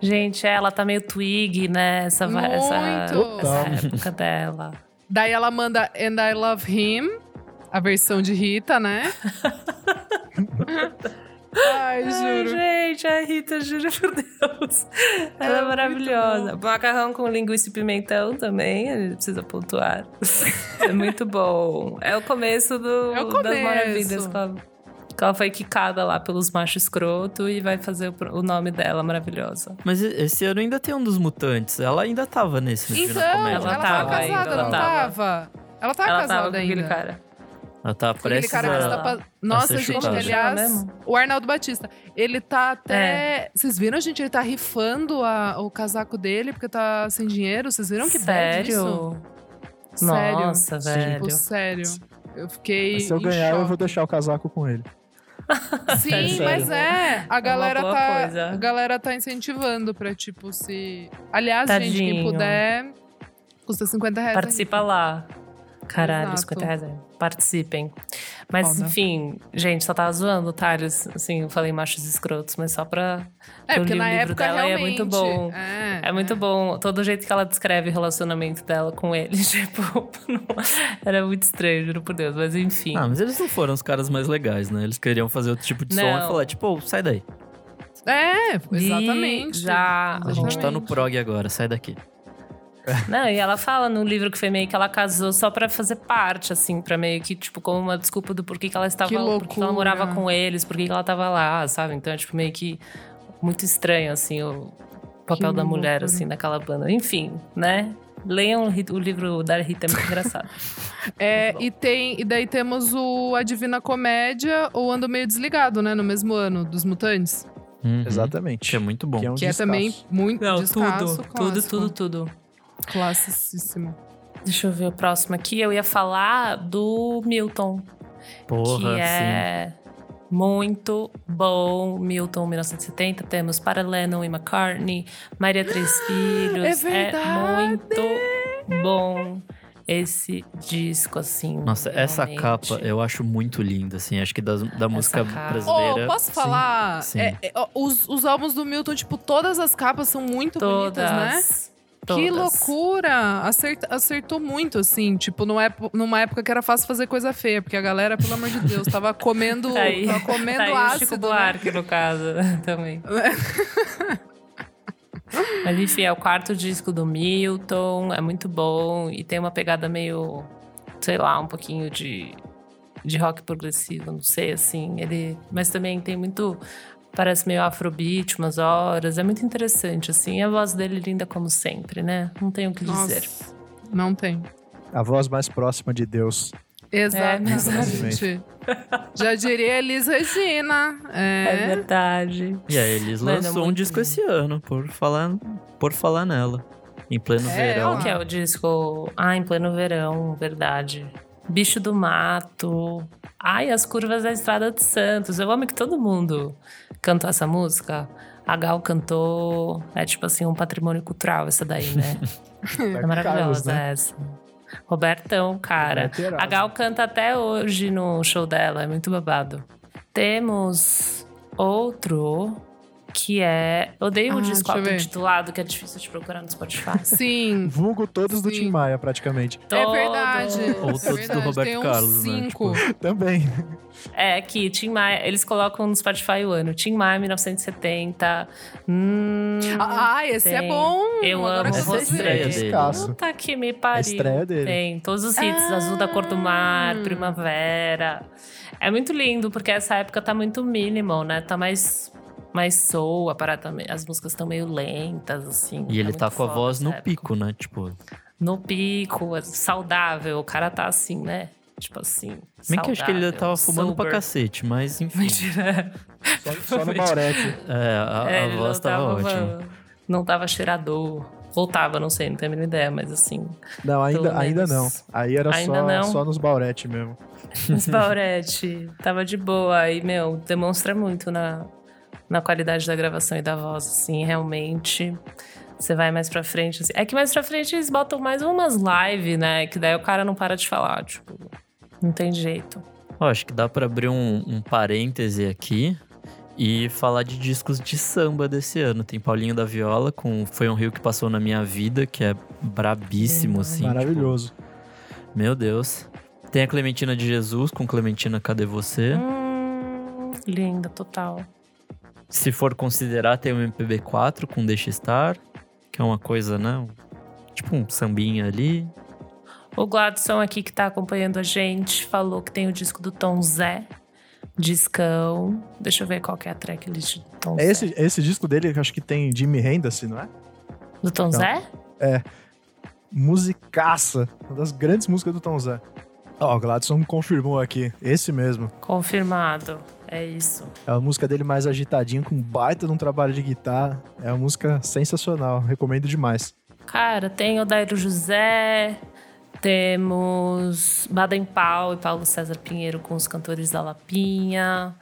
Gente, ela tá meio twig, né? Essa, va- essa, Muito. essa época dela. Daí ela manda And I Love Him. A versão de Rita, né? [laughs] Ai, Ai, juro. gente, a Rita, juro por Deus. Ela é, É maravilhosa. Macarrão com linguiça e pimentão também, a gente precisa pontuar. [laughs] é muito bom. É o começo do, É o das começo. maravilhas. Que ela, que ela foi quicada lá pelos machos escroto e vai fazer o, o nome dela maravilhosa. Mas esse ano ainda tem um dos mutantes. Ela ainda tava nesse Então, ela, Ela tava casada, ainda, não ela tava? Ela tava ela casada tava com ainda. aquele cara. Ela tá prestes cara que a... está pa- Nossa, ser gente, chutada. aliás, Chama mesmo? o Arnaldo Batista, ele tá até. É. Vocês viram, gente? Ele tá rifando a- o casaco dele porque tá sem dinheiro. Vocês viram que? Sério? Sério. Nossa, Tipo, velho. sério. Eu fiquei. Mas se eu em ganhar, eu choque. vou deixar o casaco com ele. [laughs] Sim, Sério. mas é. A galera, boa tá, coisa. a galera tá incentivando pra, tipo, se. Aliás, gente, quem Tadinho. puder, custa 50 reais. Participa lá. Caralho, Exato. 50 reais. é. Participem. Mas, Foda. enfim, gente, só tava zoando Thales. Assim, eu falei machos escrotos, mas só pra. É, eu porque li o na livro época dela e é muito bom. É, É muito bom. Todo o jeito que ela descreve o relacionamento dela com ele. [laughs] Tipo, não- era muito estranho, juro por Deus. Mas enfim. Ah, mas eles não foram os caras mais legais, né? Eles queriam fazer outro tipo de som Não. e falar, tipo, "Ô, sai daí. É, E exatamente. já- A gente tá no prog agora, sai daqui. Não, e ela fala no livro que foi meio que ela casou só pra fazer parte, assim, pra meio que, tipo, como uma desculpa do porquê que ela estava Que lá, porque ela morava com eles, porquê que ela tava lá, sabe? Então é, tipo, meio que muito estranho, assim, o papel Que da mulher, loucura. assim, naquela banda. Enfim, né? Leiam o livro da Rita, é muito engraçado. [laughs] É, e tem e daí temos o A Divina Comédia ou Ando Meio Desligado, né? No mesmo ano, dos Mutantes. Uhum. Exatamente. Que é muito bom. Que é um Que é também muito Não, descasso, tudo, tudo, clássico. tudo, tudo. Classicíssimo. Deixa eu ver o próximo aqui. Eu ia falar do Milton, Porra, que é muito bom. Milton, 1970. Temos para Lennon e McCartney, Maria Três [gasps] Filhos. É verdade! muito bom esse disco, assim. sim. Nossa, essa realmente. capa eu acho muito linda, assim. Acho que das- da música capa. brasileira. Oh, posso sim. falar? sim. É, é, ó, os, os álbuns do Milton, tipo, todas as capas são muito bonitas, né? Todas. Que loucura! Acertou muito, assim. Tipo, numa época, numa época que era fácil fazer coisa feia, porque a galera, pelo amor de Deus, tava comendo, [laughs] Tá aí, tava comendo tá aí o ácido. Chico né? Buarque, no caso, [laughs] também. [laughs] Mas enfim, é o quarto disco do Milton, é muito bom e tem uma pegada meio, sei lá, um pouquinho de, de rock progressivo, não sei, assim. Ele, mas também tem muito, parece meio afrobeat umas horas, é muito interessante, assim. E a voz dele é linda como sempre, né? Não tenho o que dizer. Nossa, não tem. A voz mais próxima de Deus. Exatamente. [laughs] Já diria Elis Regina. É, É. verdade. E a Elis é lançou um muito disco lindo. esse ano, por falar, por falar nela. Em pleno É, verão. Qual que é o disco? Ah, em pleno verão, verdade. Bicho do Mato. Ai, as curvas da Estrada de Santos. Eu amo que todo mundo cantou essa música. A Gal cantou. É tipo assim, um patrimônio cultural essa daí, né? [laughs] É maravilhosa Carlos, né? essa. Robertão, cara. Roberto. A Gal canta até hoje no show dela, é muito babado. Temos outro que é. Eu odeio Ah, o disco auto-intitulado, que é difícil de procurar no Spotify. [laughs] Sim. Vulgo todos do Sim. Tim Maia, praticamente. É verdade. Ou é todos do verdade. Roberto Tem uns Carlos, né? cinco. [laughs] Também. É, aqui, Tim Maia, eles colocam no Spotify o ano. Tim Maia, 1970. Hum, Ah, esse é tem. bom. Eu Agora amo que é a estreia dele. Puta que me pariu. A estreia dele. Tem todos os hits. Ah. Azul da Cor do Mar, Primavera. É muito lindo, porque essa época tá muito minimal, né? Tá mais, mais soul, a parada, tá as músicas estão meio lentas, assim. E ele muito tá com a voz no época. pico, né? Tipo, No pico, é saudável. O cara tá assim, né? Tipo assim. bem que eu acho que ele tava fumando pra sober. cacete, mas [laughs] enfim. Mentira. Só, só no Maurete. É, a, É, a voz não tava tava, ótima. Não tava cheirador. Ou tava, não sei, não tenho a mínima ideia, mas assim. Não, ainda, Pelo ainda não. menos. Aí era Ainda só, não? só nos Baurete mesmo. Os Baurete, [laughs] tava de boa. E, meu, demonstra muito na, na qualidade da gravação e da voz, assim, realmente. Você vai mais pra frente. assim. É que mais pra frente eles botam mais umas live, né? Que daí o cara não para de falar, tipo. Não tem jeito. Ó, acho que dá pra abrir um, um parêntese aqui e falar de discos de samba desse ano. Tem Paulinho da Viola com Foi um Rio que Passou na Minha Vida, que é brabíssimo, assim. Maravilhoso. tipo, meu Deus. Tem a Clementina de Jesus com Clementina, cadê você? Hum, linda, total. Se for considerar, tem o MPB4 com Deixa Estar, que é uma coisa, né? Tipo um sambinha ali. O Gladson aqui que tá acompanhando a gente falou que tem o disco do Tom Zé. Discão. Deixa eu ver qual que é a tracklist do Tom É Zé. esse, esse disco dele que eu acho que tem Jimmy Henderson, não é? Do Tom Não. Zé? Musicaça. Uma das grandes músicas do Tom Zé. Ó, o Gladson confirmou aqui. Esse mesmo. Confirmado. É isso. É a música dele mais agitadinha, com baita de um trabalho de guitarra. É uma música sensacional. Recomendo demais. Cara, tem o Dairo José, temos Baden Powell e Paulo César Pinheiro com os cantores da Lapinha.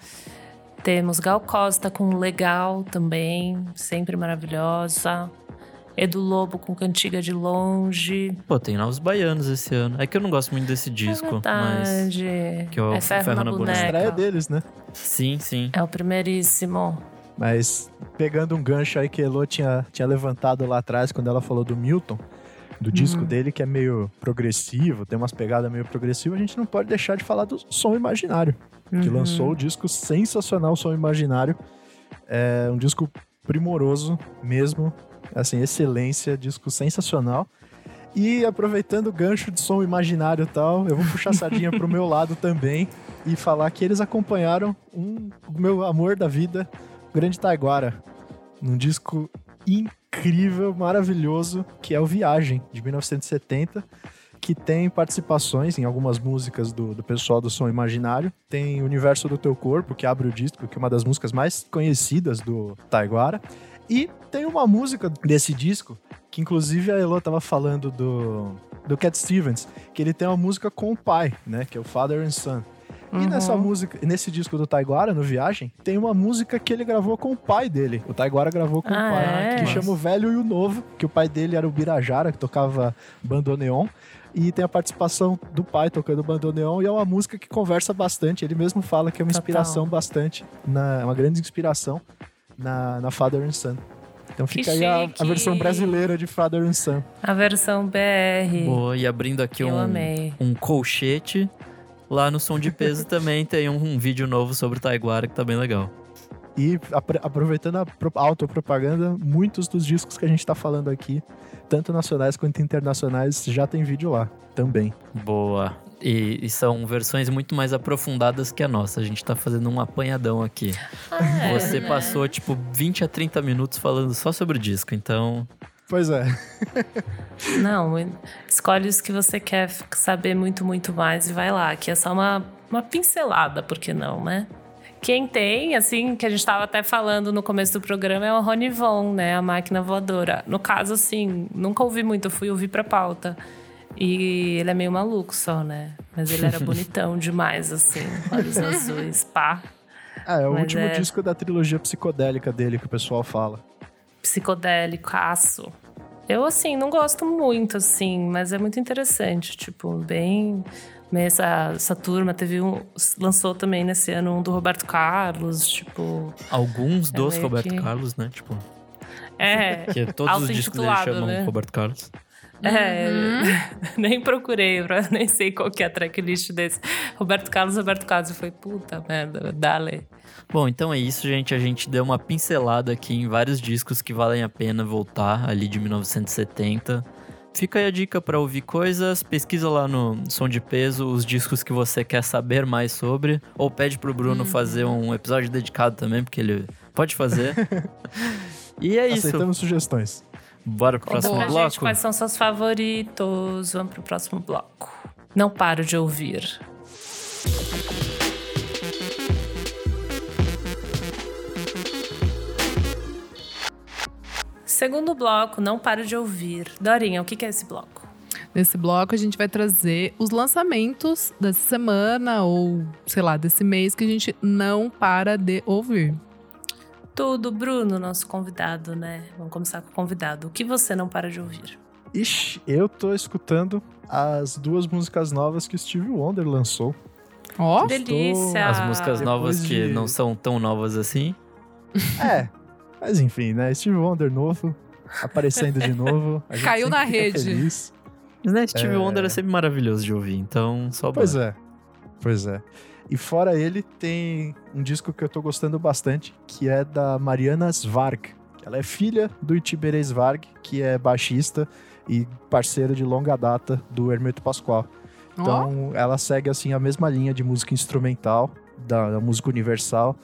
Temos Gal Costa com Legal também, sempre maravilhosa. Edu Lobo com Cantiga de Longe. Pô, tem Novos Baianos esse ano. É que eu não gosto muito desse disco, é mas. que é o é ferro, Ferro na, na boneca. Boneca. Estreia deles, né? Sim, sim. É o primeiríssimo. Mas pegando um gancho aí que a Elo tinha, tinha levantado lá atrás, quando ela falou do Milton, do disco dele, que é meio progressivo, tem umas pegadas meio progressivas, a gente não pode deixar de falar do Som Imaginário, que Uhum. lançou o disco sensacional Som Imaginário. É um disco primoroso mesmo, assim, excelência, disco sensacional. E aproveitando o gancho de som imaginário e tal, eu vou puxar a sardinha pro meu lado também e falar que eles acompanharam um, meu amor da vida, Grande Taiguara, num disco incrível, maravilhoso, que é o Viagem, de 1970 que tem participações em algumas músicas do, do pessoal do Som Imaginário. Tem Universo do Teu Corpo, que abre o disco, que é uma das músicas mais conhecidas do Taiguara. E tem uma música desse disco, que inclusive a Elo tava falando do, do Cat Stevens, que ele tem uma música com o pai, né? Que é o Father and Son. E nessa música, nesse disco do Taiguara, no Viagem, tem uma música que ele gravou com o pai dele. O Taiguara gravou com Ah, o pai, é? que chama O Velho e o Novo, que o pai dele era o Birajara, que tocava bandoneon. E tem a participação do pai tocando bandoneon, e é uma música que conversa bastante. Ele mesmo fala que é uma Total. inspiração bastante, na, uma grande inspiração na, na Father and Son. Então fica aí a, a versão brasileira de Father and Son. A versão BR. Boa, e abrindo aqui Eu um, amei. um colchete. Lá no Som de Peso [laughs] também tem um, um vídeo novo sobre o Taiguara que tá bem legal. E aproveitando a pro- autopropaganda, muitos dos discos que a gente tá falando aqui, tanto nacionais quanto internacionais, já tem vídeo lá também. Boa. E, e são versões muito mais aprofundadas que a nossa. A gente tá fazendo um apanhadão aqui. Ah, é, Você né? passou, tipo, 20 a 30 minutos falando só sobre o disco, então. Pois é. Não, escolhe os que você quer saber muito, muito mais e vai lá. Que é só uma, uma pincelada, por que não, né? Quem tem, assim, que a gente tava até falando no começo do programa, é o Rony Von, né? A máquina voadora. No caso, assim, nunca ouvi muito, eu fui ouvir pra pauta. E ele é meio maluco só, né? Mas ele era [laughs] bonitão demais, assim, olhos azuis, pá. Ah, é o Mas último é- disco da trilogia psicodélica dele que o pessoal fala. psicodélico, aço. Eu, assim, não gosto muito, assim, mas é muito interessante. Tipo, bem. Essa, essa turma teve um. Lançou também nesse ano um do Roberto Carlos, tipo. Alguns dos meio Roberto que- Carlos, né? Tipo, É. que todos os discos dele chamam né? Roberto Carlos. É, [laughs] nem procurei, [laughs] nem sei qual que é a tracklist desse. Roberto Carlos, Roberto Carlos. Eu falei, puta merda, dale. Bom, então é isso, gente. A gente deu uma pincelada aqui em vários discos que valem a pena voltar ali de 1970. Fica aí a dica para ouvir coisas, pesquisa lá no Som de Peso os discos que você quer saber mais sobre, ou pede pro Bruno fazer um episódio dedicado também, porque ele pode fazer. [laughs] e é isso. Aceitamos sugestões. Bora pro Conta próximo pra bloco. gente quais são seus favoritos. Vamos pro próximo bloco. Não paro de ouvir. Segundo bloco, não paro de ouvir. Dorinha, o que que é esse bloco? Nesse bloco, a gente vai trazer os lançamentos dessa semana ou, sei lá, desse mês que a gente não para de ouvir. Tudo, Bruno, nosso convidado, né? Vamos começar com o convidado. O que você não para de ouvir? Ixi, eu tô escutando as duas músicas novas que o Steve Wonder lançou. Ó, Delícia! As músicas Depois novas que de- não são tão novas assim. [laughs] É, mas enfim, né? Steve Wonder novo, aparecendo de novo. a gente Caiu na rede. feliz. Mas né, Steve É. Wonder é sempre maravilhoso de ouvir, então só Pois bora. é, pois é. E fora ele, tem um disco que eu tô gostando bastante, que é da Mariana Svarg. Ela é filha do Itiberê Svarg, que é baixista e parceiro de longa data do Hermeto Pascoal. Então, ela segue assim a mesma linha de música instrumental, da, da música universal.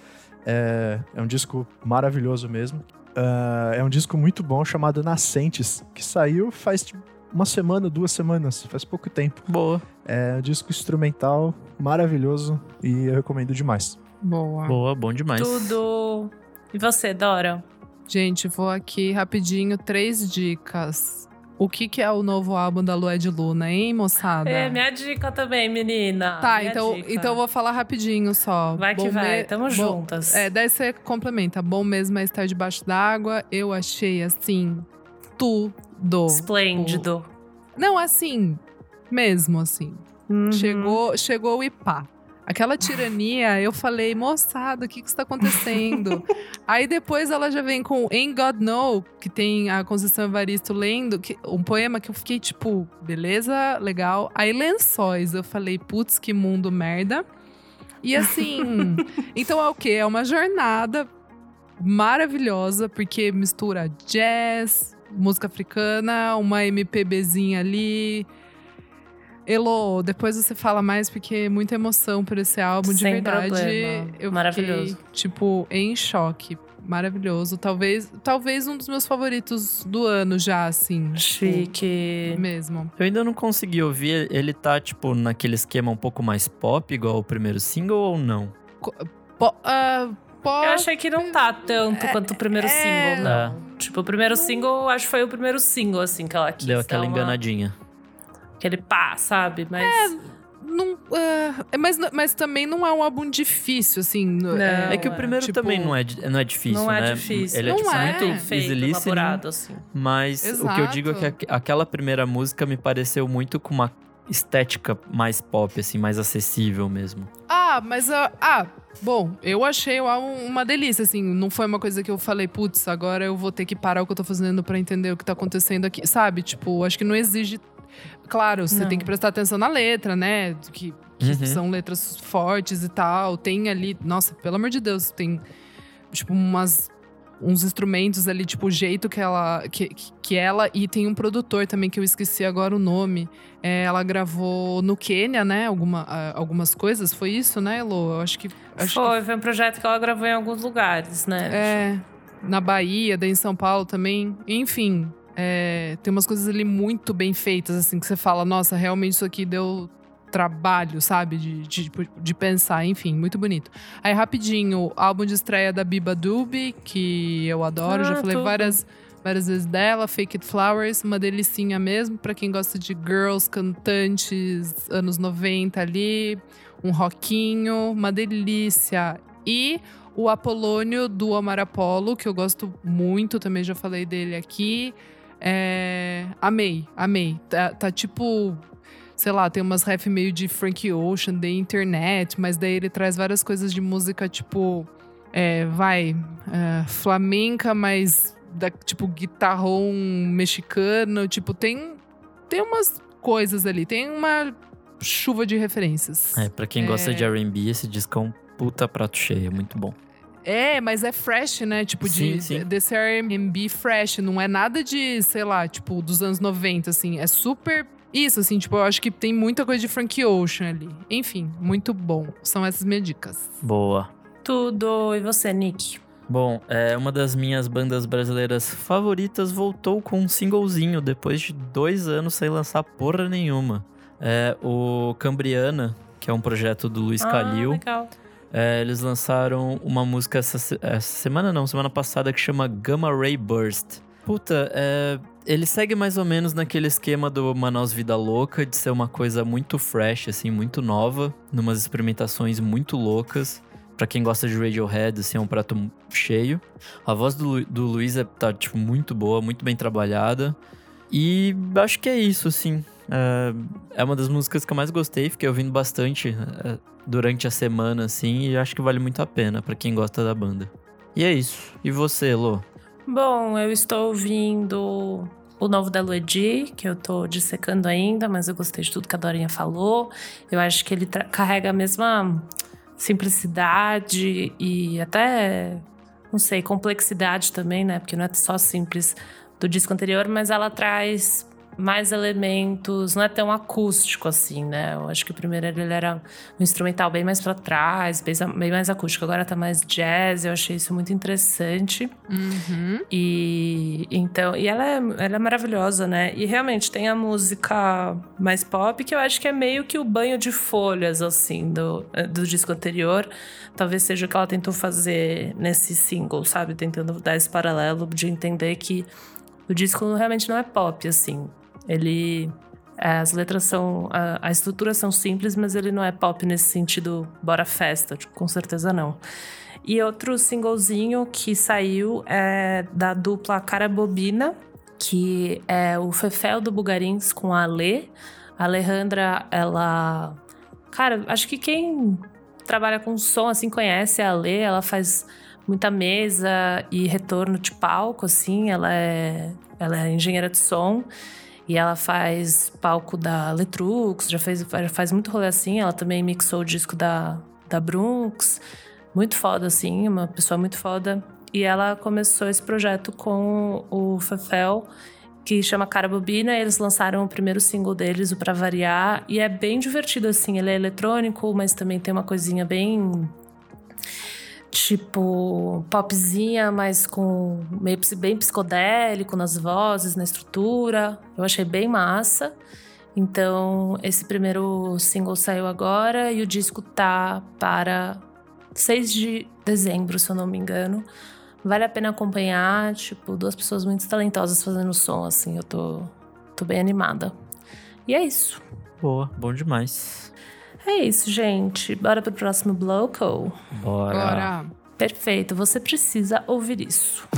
É, é um disco maravilhoso mesmo. Ah, é um disco muito bom chamado Nascentes, que saiu faz tipo, uma semana, duas semanas, faz pouco tempo. Boa. É um disco instrumental maravilhoso e eu recomendo demais. Boa. Boa, bom demais. Tudo. E você, Dora? Gente, vou aqui rapidinho, três dicas. O que, que é o novo álbum da Lua de Luna, hein, moçada? É, minha dica também, menina. Tá, Minha então, dica. então eu vou falar rapidinho só. Vai que Bom vai, me- tamo bom- juntas. É, daí você complementa. Bom mesmo é estar debaixo d'água. Eu achei, assim, tudo. Esplêndido. Não, assim, mesmo assim. Uhum. Chegou, chegou o Ipá. Aquela tirania, eu falei, moçada, o que que está acontecendo? [laughs] Aí depois ela já vem com Ain't God Know, que tem a Conceição Evaristo lendo, que, um poema que eu fiquei tipo, beleza, legal. Aí Lençóis, eu falei, putz, que mundo merda. E assim, [laughs] então é o quê? É uma jornada maravilhosa, porque mistura jazz, música africana, uma MPBzinha ali. Elo, depois você fala mais porque é muita emoção por esse álbum, de Sem verdade. problema. Eu Maravilhoso. fiquei, tipo, em choque. Maravilhoso. Talvez, talvez um dos meus favoritos do ano já, assim. tipo, Chique. mesmo. Eu ainda não consegui ouvir. Ele tá, tipo, naquele esquema um pouco mais pop, igual o primeiro single, ou não? Po, ah, Eu achei que não tá tanto quanto o primeiro é. single, não. Tipo, o primeiro single, acho que foi o primeiro single, assim, que ela quis Deu aquela uma- enganadinha. Aquele pá, sabe? Mas... Não, ah, mas, mas também não é um álbum difícil, assim. Não. é, É que o primeiro tipo, também não é, não é difícil, não é né? difícil. Ele é, Não tipo, é. muito feito, elaborado, assim. mas o que eu digo é que Exato. aqu- aquela primeira música me pareceu muito com uma estética mais pop, assim, mais acessível mesmo. Ah, mas. ah, ah, bom, eu achei uma delícia, assim. Não foi uma coisa que eu falei, putz, agora eu vou ter que parar o que eu tô fazendo pra entender o que tá acontecendo aqui. Sabe? Tipo, acho que não exige. Claro, você Não. tem que prestar atenção na letra, né? Que, que Uhum. são letras fortes e tal. Tem ali. Nossa, pelo amor de Deus, tem. Tipo, umas. Uns instrumentos ali, tipo, o jeito que ela. Que, que- que ela. E tem um produtor também, que eu esqueci agora o nome. É, ela gravou no Quênia, né? Alguma, algumas coisas. Foi isso, né, Elo? Eu acho que. Acho foi, foi um projeto que ela gravou em alguns lugares, né? que é. Na Bahia, daí em São Paulo também. Enfim. é, tem umas coisas ali muito bem feitas, assim, que você fala, nossa, realmente isso aqui deu trabalho, sabe? De, de, tipo, de pensar, enfim, muito bonito. Aí, rapidinho, álbum de estreia da Biba Dubi, que eu adoro, já Ah, falei tudo. várias, várias vezes dela, Fake It Flowers, uma delicinha mesmo, pra quem gosta de girls, cantantes, anos 90 ali, um rockinho, uma delícia. E o Apolônio do Omar Apollo, que eu gosto muito, também já falei dele aqui. É, amei, amei. Tá, tá tipo, sei lá, tem umas ref meio de Frank Ocean, de internet, mas daí ele traz várias coisas de música, tipo, é, vai, é, flamenca, mas da, tipo guitarrão mexicano, tipo, tem, tem umas coisas ali, tem uma chuva de referências. É, pra quem gosta de R&B, esse disco é um puta prato cheio, é muito bom. É, mas é fresh, né? Tipo, de, Sim, sim. desse R&B fresh. Não é nada de, sei lá, tipo, dos anos 90, assim. É super isso, assim. Tipo, eu acho que tem muita coisa de Frank Ocean ali. Enfim, muito bom. São essas minhas dicas. Boa. Tudo. E você, Nick? Bom, é, uma das minhas bandas brasileiras favoritas voltou com um singlezinho depois de dois anos sem lançar porra nenhuma. É o Cambriana, que é um projeto do Luiz Ah, Calil. legal. É, eles lançaram uma música essa, essa semana, não, semana passada, que chama Gamma Ray Burst. Puta, é, ele segue mais ou menos naquele esquema do Manaus Vida Louca, de ser uma coisa muito fresh, assim, muito nova, numas experimentações muito loucas. Pra quem gosta de Radiohead, assim, é um prato cheio. A voz do, Lu- do Luiz é, tá, tipo, muito boa, muito bem trabalhada. E acho que é isso, assim. É, é uma das músicas que eu mais gostei, fiquei ouvindo bastante é, durante a semana, assim, e acho que vale muito a pena pra quem gosta da banda. E é isso. E você, Lô? Bom, eu estou ouvindo o novo da Luedi, que eu tô dissecando ainda, mas eu gostei de tudo que a Dorinha falou. Eu acho que ele carrega a mesma simplicidade e até, não sei, complexidade também, né? Porque não é só simples do disco anterior, mas ela traz mais elementos, não é tão acústico assim, né? Eu acho que o primeiro ele era um instrumental bem mais pra trás, bem, bem mais acústico. Agora tá mais jazz, eu achei isso muito interessante. Uhum. E então, e ela é, ela é maravilhosa, né? E realmente tem a música mais pop, que eu acho que é meio que o banho de folhas, assim, do, do disco anterior. Talvez seja o que ela tentou fazer nesse single, sabe? Tentando dar esse paralelo de entender que o disco realmente não é pop, assim. Ele. é, As letras são. A, a estrutura são simples, mas ele não é pop nesse sentido, bora festa, tipo, com certeza não. E outro singlezinho que saiu é da dupla Cara Bobina, que é o Fefel do Bugarins com a Alê. A Alejandra, ela. Cara, acho que quem trabalha com som assim conhece a Alê, ela faz muita mesa e retorno de palco, assim. Ela é, ela é engenheira de som. E ela faz palco da Letrux, já fez, faz muito rolê assim. Ela também mixou o disco da, da Brunx. Muito foda, assim, uma pessoa muito foda. e ela começou esse projeto com o Fefel, que chama Cara Bobina. Eles lançaram o primeiro single deles, o Pra Variar, e é bem divertido, assim. Ele é eletrônico, mas também tem uma coisinha bem tipo popzinha, mas com meio bem psicodélico nas vozes, na estrutura. Eu achei bem massa. Então, esse primeiro single saiu agora e o disco tá para 6 de dezembro, se eu não me engano. Vale a pena acompanhar, tipo, duas pessoas muito talentosas fazendo som, assim, eu tô, tô bem animada. E é isso. Boa, bom demais. É isso, gente. Bora pro próximo bloco? Bora. Bora. Perfeito, você precisa ouvir isso.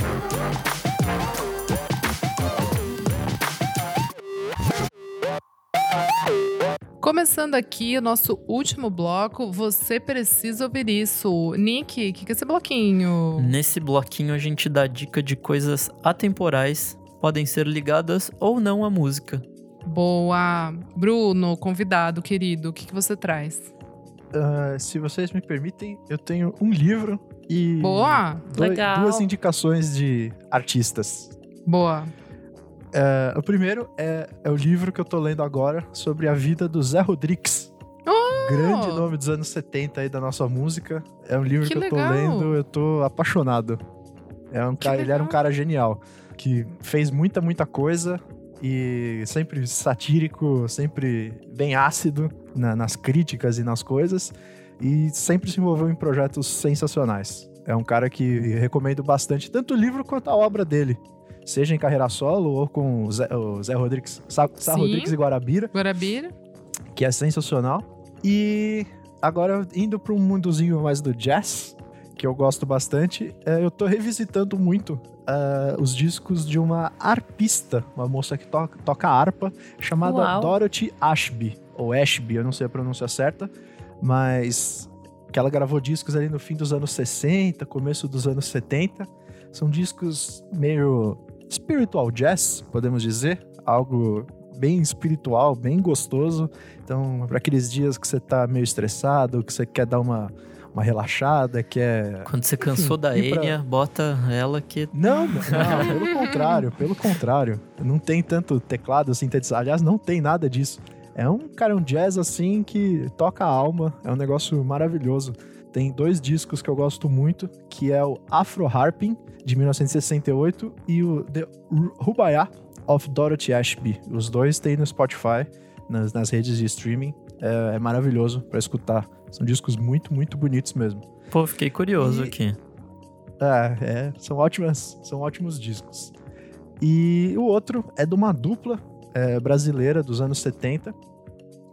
Começando aqui o nosso último bloco, você precisa ouvir isso. Nick, o que, que é esse bloquinho? Nesse bloquinho a gente dá dica de coisas atemporais, podem ser ligadas ou não à música. Boa. Bruno, convidado, querido, o que, que você traz? Ah, se vocês me permitem, eu tenho um livro e Boa, doi- Legal. duas indicações de artistas. boa. Ah, o primeiro é, é o livro que eu tô lendo agora sobre a vida do Zé Rodrigues. Oh! Grande nome dos anos 70 aí da nossa música. É um livro Que que, eu tô legal. lendo, eu tô apaixonado. É um cara, ele era um cara genial, que fez muita, muita coisa e sempre satírico, sempre bem ácido na- nas críticas e nas coisas, e sempre se envolveu em projetos sensacionais. É um cara que recomendo bastante, tanto o livro quanto a obra dele. Seja em carreira solo ou com o Zé, o Zé Rodrigues, Sá, Sá Sim. Rodrigues e Guarabira Guarabira. que é sensacional. E agora, indo para um mundozinho mais do jazz, que eu gosto bastante, é, eu tô revisitando muito ah, os discos de uma arpista, uma moça que to toca harpa, chamada Uau. Dorothy Ashby, ou Ashby, eu não sei a pronúncia certa, mas que ela gravou discos ali no fim dos anos 60, começo dos anos 70. São discos meio spiritual jazz, podemos dizer, algo bem espiritual, bem gostoso. Então, para aqueles dias que você tá meio estressado, que você quer dar uma, uma relaxada, quer. Quando você cansou Enfim, da e pra- Enya, bota ela que. Não, não, pelo [laughs] contrário, pelo contrário. Não tem tanto teclado sintetizado. Aliás, não tem nada disso. É um cara, um jazz assim que toca a alma. É um negócio maravilhoso. Tem dois discos que eu gosto muito, que é o Afro Harping, de 1968, e o The Rubaya of Dorothy Ashby. Os dois tem no Spotify, nas, nas redes de streaming. É, é maravilhoso pra escutar. São discos muito, muito bonitos mesmo. Pô, fiquei curioso E- aqui. É, é, são ótimas, são ótimos discos. E o outro é de uma dupla é, brasileira dos anos 70,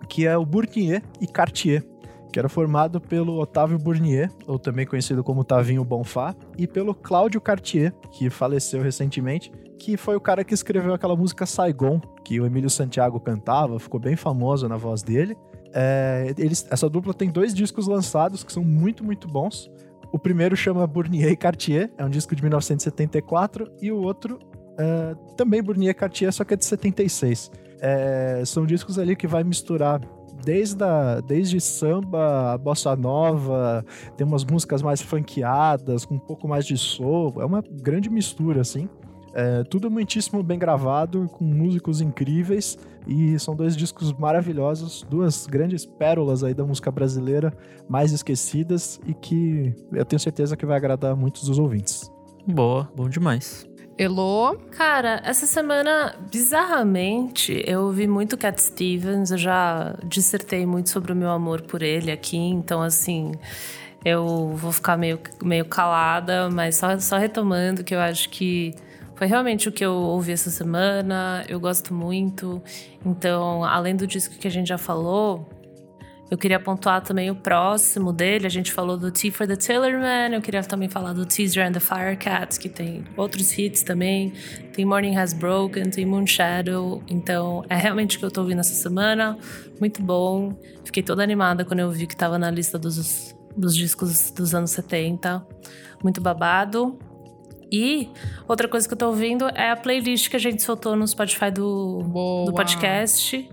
que é o Bournier e Cartier, que era formado pelo Otávio Bournier, ou também conhecido como Tavinho Bonfá, e pelo Cláudio Cartier, que faleceu recentemente, que foi o cara que escreveu aquela música Saigon, que o Emílio Santiago cantava, ficou bem famoso na voz dele. É, eles, essa dupla tem dois discos lançados que são muito, muito bons. O primeiro chama Bournier e Cartier, é um disco de 1974, e o outro é, também Bournier e Cartier, só que é de 76. É, são discos ali que vai misturar desde, a, desde samba, a bossa nova, tem umas músicas mais funkeadas, com um pouco mais de soul, é uma grande mistura, assim. É, tudo muitíssimo bem gravado, com músicos incríveis, e são dois discos maravilhosos, duas grandes pérolas aí da música brasileira, mais esquecidas, e que eu tenho certeza que vai agradar muitos dos ouvintes. Boa, bom demais. Elô, Cara, essa semana, bizarramente, eu ouvi muito Cat Stevens. Eu já dissertei muito sobre o meu amor por ele aqui. Então, assim, eu vou ficar meio, meio calada, mas só, só retomando que eu acho que foi realmente o que eu ouvi essa semana. Eu gosto muito. Então, além do disco que a gente já falou, eu queria pontuar também o próximo dele. A gente falou do Tea for the Tillerman. Eu queria também falar do Teaser and the Firecats, que tem outros hits também. Tem Morning Has Broken, tem Moon Shadow. Então, é realmente o que eu tô ouvindo essa semana. Muito bom. Fiquei toda animada quando eu vi que tava na lista dos, dos discos dos anos 70. Muito babado. E outra coisa que eu tô ouvindo é a playlist que a gente soltou no Spotify do, boa. do podcast.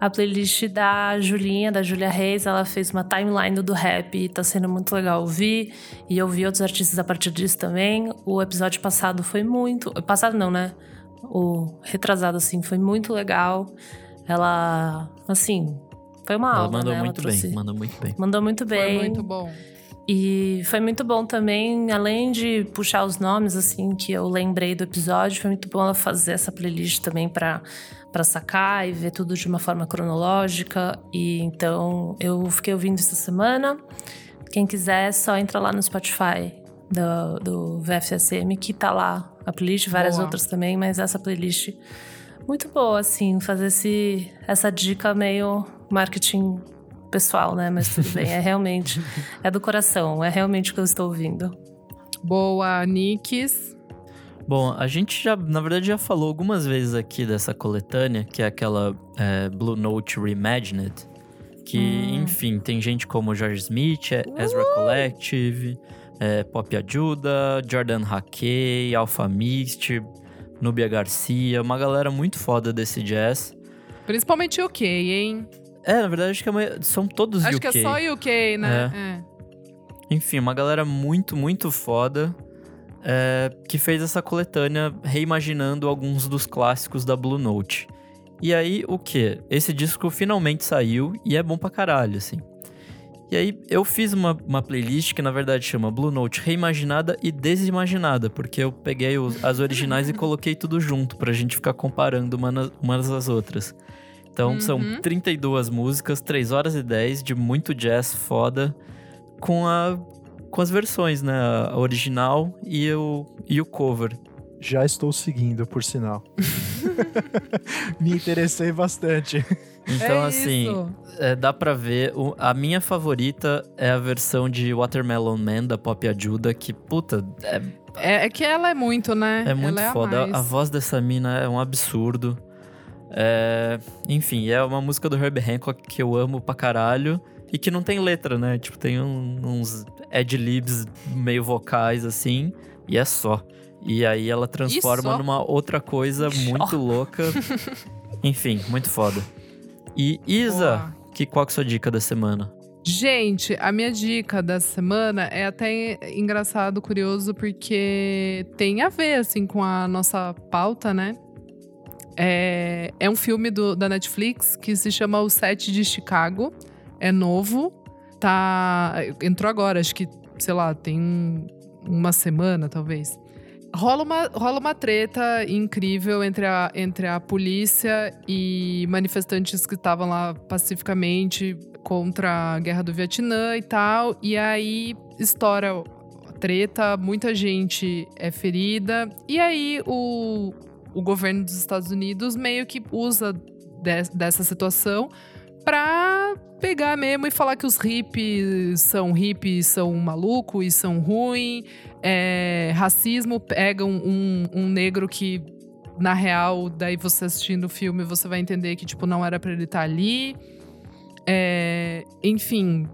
a playlist da Julinha, da Julia Reis. Ela fez uma timeline do rap e tá sendo muito legal ouvir. E eu vi outros artistas a partir disso também. O episódio passado foi muito. Passado não, né? O retrasado, assim, foi muito legal. Ela, assim, foi uma Ela aula, mandou né? muito bem, mandou muito bem. Mandou muito bem. Foi muito bom. E foi muito bom também, além de puxar os nomes, assim, que eu lembrei do episódio, foi muito bom ela fazer essa playlist também pra, pra sacar e ver tudo de uma forma cronológica. E então eu fiquei ouvindo essa semana. Quem quiser, só entra lá no Spotify do, do VFSM, que tá lá a playlist, várias Boa. outras também, mas essa playlist muito boa, assim, fazer esse, essa dica meio marketing pessoal, né? Mas tudo bem, é realmente, é do coração, é realmente o que eu estou ouvindo. Boa, Nikes. Bom, a gente já, na verdade, já falou algumas vezes aqui dessa coletânea, que é aquela é, Blue Note Reimagined. Que, Hum. enfim, tem gente como George Smith, é, Ezra Collective, é, Pop Ajuda, Jordan Hackey, Alpha Mist, Nubia Garcia, uma galera muito foda desse jazz. Principalmente UK, hein? É, na verdade, acho que maioria- são todos Acho UK. que é só UK, né? É. Enfim, uma galera muito, muito foda é, que fez essa coletânea reimaginando alguns dos clássicos da Blue Note. E aí, o que? Esse disco finalmente saiu e é bom pra caralho, assim. E aí, eu fiz uma, uma playlist que na verdade chama Blue Note Reimaginada e Desimaginada, porque eu peguei os- as originais e coloquei tudo junto pra gente ficar comparando uma umas às outras. Então, são Uhum. 32 músicas, 3 horas e 10 de muito jazz foda com, a, com as versões, né? A original e o, e o cover. Já estou seguindo, por sinal. [laughs] Me interessei bastante. Então, é assim, é, dá pra ver. o- a minha favorita é a versão de Watermelon Man da Pop Ajuda, que, puta, é, É, é que ela é muito, né? é muito ela é foda. A, A, voz dessa mina é um absurdo. É, enfim, é uma música do Herb Hancock que eu amo pra caralho. E que não tem letra, né? Tipo, tem um- uns ad-libs meio vocais, assim. E é só. E aí ela transforma numa outra coisa [laughs] muito louca. Enfim, muito foda. E Isa, que, qual que é a sua dica da semana? Gente, a minha dica da semana é até engraçado, curioso, porque tem a ver, assim, com a nossa pauta, né? É, é um filme do- da Netflix que se chama O Sete de Chicago. É novo. Tá. Entrou agora, acho que, sei lá, tem um- uma semana, talvez. Rola uma, rola uma treta incrível entre a, entre a polícia e manifestantes que estavam lá pacificamente contra a guerra do Vietnã e tal. E aí estoura a treta, muita gente é ferida. E aí o, o governo dos Estados Unidos meio que usa des- dessa situação pra pegar mesmo e falar que os hippies são hippies, são maluco e são ruim. É, racismo pega um, um- negro que, na real, daí você assistindo o filme, você vai entender que, tipo, não era pra ele estar ali. É, enfim,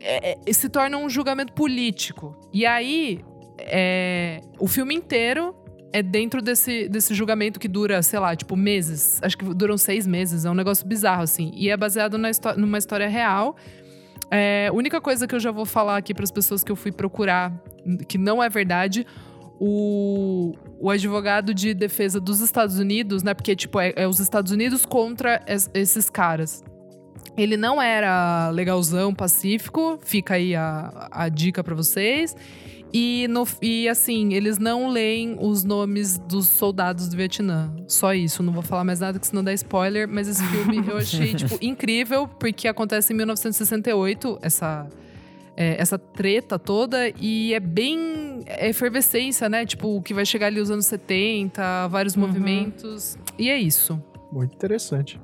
é- é- se torna um julgamento político. E aí, é, o filme inteiro é dentro desse, desse julgamento que dura, sei lá, tipo, meses. Acho que duram seis meses. É um negócio bizarro, assim. E é baseado na numa história real. É, única coisa que eu já vou falar aqui para as pessoas que eu fui procurar, que não é verdade, o, o advogado de defesa dos Estados Unidos, né? Porque, tipo, é, é os Estados Unidos contra es- esses caras. Ele não era legalzão, pacífico, fica aí a, a dica pra vocês. E, no, e assim, eles não leem os nomes dos soldados do Vietnã. Só isso, não vou falar mais nada, que senão dá spoiler. Mas esse filme eu achei, [laughs] tipo, incrível, porque acontece em 1968, essa, é, essa treta toda. E é bem é efervescência, né? Tipo, que vai chegar ali os anos 70, vários Uhum. movimentos. E é isso. Muito interessante.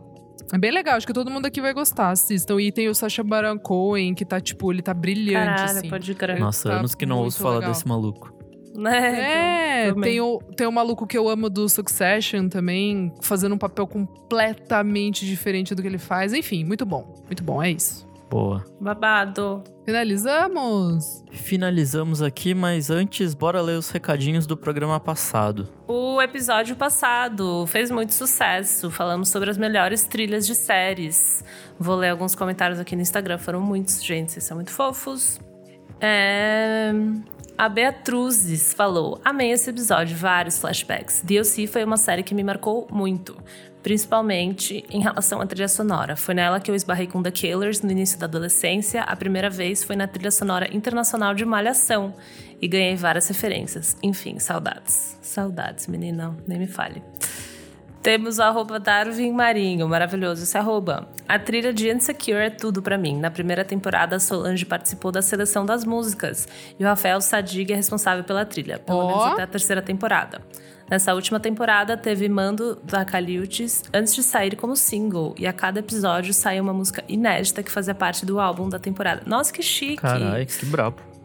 É bem legal, acho que todo mundo aqui vai gostar. Assistam. E tem o Sacha Baron Cohen, que tá, tipo, ele tá brilhante, Caralho, assim. pode crer. Nossa, tá anos que não ouço falar legal. desse maluco. Né? É, tem o, tem o maluco que eu amo do Succession também, fazendo um papel completamente diferente do que ele faz. Enfim, muito bom. Muito bom, é isso. Boa. Babado. Finalizamos! Finalizamos aqui, mas antes, bora ler os recadinhos do programa passado. O episódio passado fez muito sucesso. Falamos sobre as melhores trilhas de séries. Vou ler alguns comentários aqui no Instagram. Foram muitos, gente. Vocês são muito fofos. É... A Beatruzes falou: Amei esse episódio, vários flashbacks. DLC foi uma série que me marcou muito, principalmente em relação à trilha sonora. Foi nela que eu esbarrei com The Killers no início da adolescência. A primeira vez foi na trilha sonora internacional de Malhação e ganhei várias referências. Enfim, saudades. Saudades, menina, nem me fale. Temos o arroba Darwin Marinho, maravilhoso esse arroba. A trilha de Insecure é tudo pra mim. Na primeira temporada, a Solange participou da seleção das músicas e o Rafael Sadig é responsável pela trilha, pelo Ó. menos até a terceira temporada. Nessa última temporada, teve mando da Caliutes antes de sair como single, e a cada episódio saía uma música inédita que fazia parte do álbum da temporada. Nossa, que chique! Caralho, que brabo.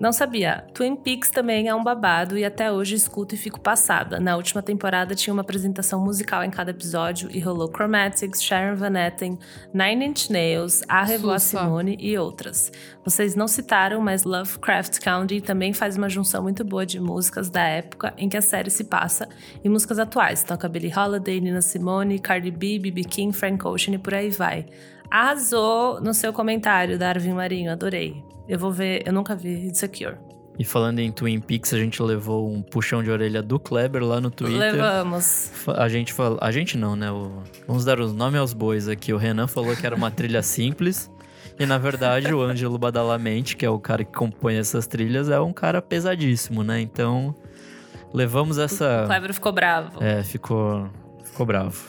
Não sabia. Twin Peaks também é um babado e até hoje escuto e fico passada. Na última temporada tinha uma apresentação musical em cada episódio e rolou Chromatics, Sharon Van Etten, Nine Inch Nails, A Revoa. Simone e outras. Vocês não citaram, mas Lovecraft Country também faz uma junção muito boa de músicas da época em que a série se passa e músicas atuais. Toca Billie Holiday, Nina Simone, Cardi B, B.B. King, Frank Ocean e por aí vai. Arrasou no seu comentário, Darwin Marinho. Adorei. Eu vou ver, eu nunca vi Insecure. E falando em Twin Peaks, a gente levou um puxão de orelha do Kleber lá no Twitter. Levamos. A gente falou. A gente não, né? O- Vamos dar os nomes aos bois aqui. O Renan falou que era uma trilha [laughs] simples. E na verdade, o Ângelo Badalamente, que é o cara que compõe essas trilhas, é um cara pesadíssimo, né? Então, levamos O essa. Kleber ficou bravo. É, ficou. Ficou bravo.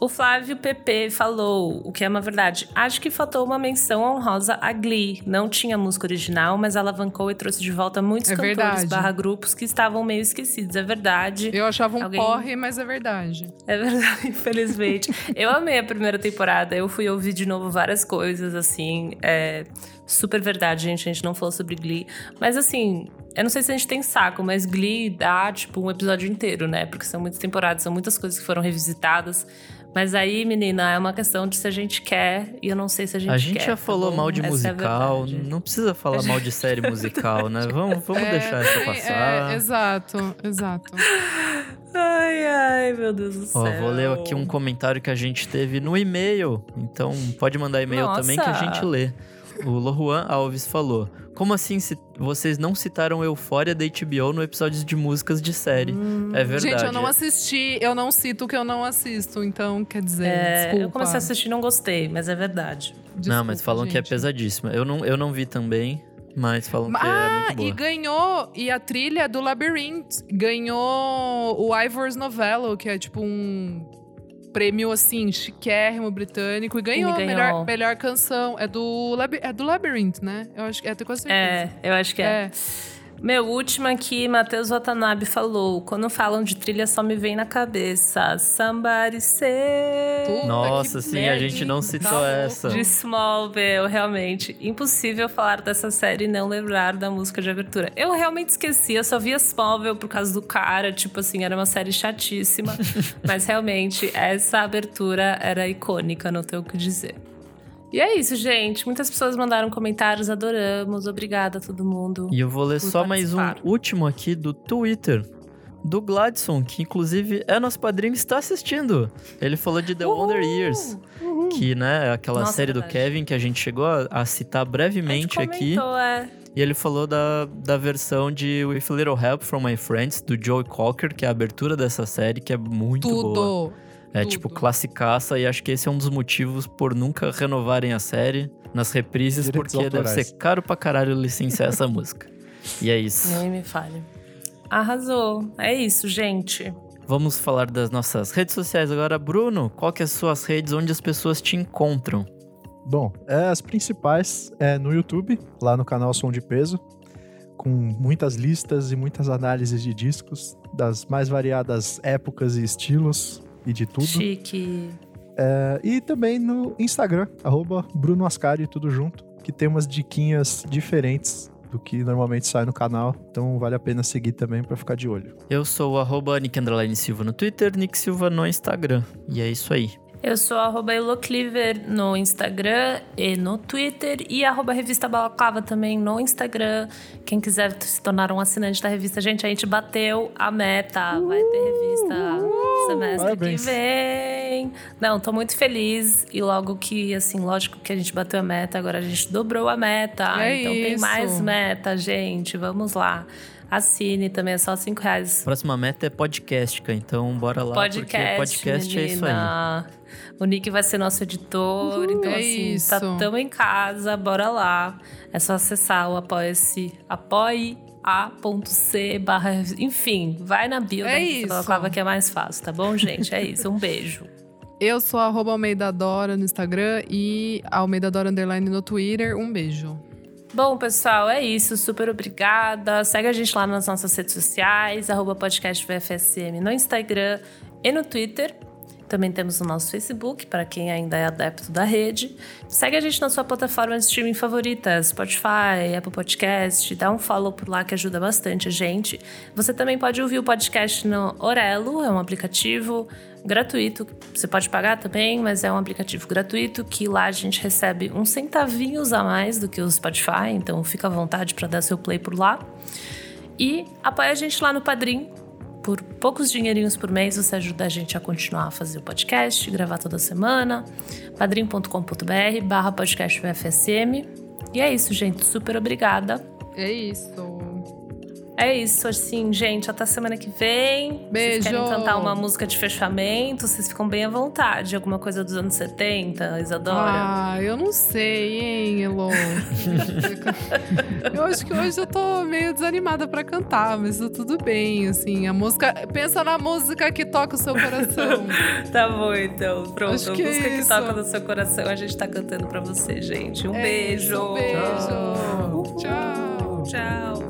O Flávio PP falou, o que é uma verdade. Acho que faltou uma menção honrosa a Glee. Não tinha música original, mas alavancou e trouxe de volta muitos É cantores verdade. barra grupos que estavam meio esquecidos. É verdade. Eu achava um Alguém- porre, mas é verdade. É verdade, [laughs] infelizmente. eu amei a primeira temporada. Eu fui ouvir de novo várias coisas, assim. É super verdade, gente. A gente não falou sobre Glee. Mas, assim, eu não sei se a gente tem saco, mas Glee dá, tipo, um episódio inteiro, né? Porque são muitas temporadas, são muitas coisas que foram revisitadas. Mas aí, menina, é uma questão de se a gente quer e eu não sei se a gente quer. A gente já tá falou bom? mal de Essa é musical. verdade. não precisa falar mal de série musical, né? [laughs] Vamos, vamos É, deixar essa é, passar. É, exato, exato. Ai, ai, meu Deus do céu. Ó, vou ler aqui um comentário que a gente teve no e-mail. Então, pode mandar e-mail Nossa. também que a gente lê. O Lojuan Alves falou: Como assim vocês não citaram Eufória da HBO no episódio de músicas de série? é verdade. Gente, eu não assisti, eu não cito o que eu não assisto, então quer dizer, É, desculpa. eu comecei a assistir e não gostei, mas é verdade. Não, mas Desculpa, falam que é gente. pesadíssima. Eu não, eu não vi também, mas falam que é Ah, muito e boa. ganhou, e a trilha do Labyrinth ganhou o Ivor's Novello, que é tipo um prêmio assim, chiquérrimo britânico, e ganhou, ganhou. Melhor, melhor canção. É do, é do Labyrinth, né? Eu acho que é, tenho quase certeza. É, eu acho que é. É. Meu, último aqui, Matheus Watanabe falou: quando falam de trilha, só me vem na cabeça. Somebody say. Puta Nossa, que sim, a gente não citou tá essa. De Smallville, realmente. Impossível falar dessa série e não lembrar da música de abertura. Eu realmente esqueci, eu só via Smallville por causa do cara. Tipo assim, era uma série chatíssima. [laughs] mas realmente, essa abertura era icônica, não tenho o que dizer. E é isso, gente. Muitas pessoas mandaram comentários, adoramos. Obrigada a todo mundo. E eu vou ler só mais um último aqui do Twitter. Do Gladson, que inclusive é nosso padrinho e está assistindo. Ele falou de The Wonder Years, que né, é aquela Nossa, série do verdade. Kevin que a gente chegou a, a citar A gente brevemente aqui. comentou, é. E ele falou da, da versão de With a Little Help from My Friends, do Joe Cocker, que é a abertura dessa série, que é muito boa. É tudo. tipo classicaça, e acho que esse é um dos motivos por nunca renovarem a série nas reprises, Direitos porque deve autorais. ser caro pra caralho licenciar essa [laughs] música. E é isso. Nem me fale. Arrasou. É isso, gente. Vamos falar das nossas redes sociais agora. Bruno, qual que é as suas redes onde as pessoas te encontram? Bom, é, as principais é no YouTube, lá no canal Som de Peso, com muitas listas e muitas análises de discos das mais variadas épocas e estilos e de tudo. Chique. É, e também no Instagram, arroba Bruno Ascari, tudo junto, que tem umas diquinhas diferentes do que normalmente sai no canal. Então vale a pena seguir também pra ficar de olho. Eu sou o arroba Nick Silva no Twitter, Nick Silva no Instagram. E é isso aí. Eu sou arroba Elocliver no Instagram e no Twitter e arroba Revista Balaclava também no Instagram. Quem quiser se tornar um assinante da revista, gente, a gente bateu a meta. Vai ter revista semestre Parabéns. que vem. Não, tô muito feliz. E logo que, assim, lógico que a gente bateu a meta, agora a gente dobrou a meta. É então tem isso. mais meta, gente. Vamos lá. Assine também, é só cinco reais Próxima meta é podcastica, então bora lá. podcast, porque podcast é isso aí. O Nick vai ser nosso editor, então é assim, isso. tá tão em casa, bora lá. É só acessar o apoia-se, apoia.c barra, enfim, vai na bio É da isso. Balaclava que é mais fácil, tá bom, gente? É isso, um beijo. Eu sou arroba Almeida Dora no Instagram e Almeida Dora Underline no Twitter. Um beijo. Bom, pessoal, é isso. Super obrigada. Segue a gente lá nas nossas redes sociais, arroba podcast VFSM no Instagram e no Twitter. Também temos o nosso Facebook, para quem ainda é adepto da rede. Segue a gente na sua plataforma de streaming favorita, Spotify, Apple Podcast. Dá um follow por lá que ajuda bastante a gente. Você também pode ouvir o podcast no Orelo, é um aplicativo gratuito. Você pode pagar também, mas é um aplicativo gratuito que lá a gente recebe uns centavinhos a mais do que o Spotify, então fica à vontade para dar seu play por lá. E apoia a gente lá no Padrim. Por poucos dinheirinhos por mês, você ajuda a gente a continuar a fazer o podcast, gravar toda semana. padrim.com.br barra podcast VFSM. E é isso, gente. Super obrigada. É isso. É isso, assim, gente. Até semana que vem. Beijo. Vocês querem cantar uma música de fechamento? Vocês ficam bem à vontade. Alguma coisa dos anos 70, Isadora? Ah, eu não sei, hein, Elo. eu acho que hoje eu tô meio desanimada pra cantar, mas tá tudo bem, assim. A música. Pensa na música que toca o seu coração. [laughs] Tá bom, então. Pronto. Acho a que é música que isso. toca no seu coração, a gente tá cantando pra você, gente. Um É beijo. isso, um beijo. Tchau. Tchau.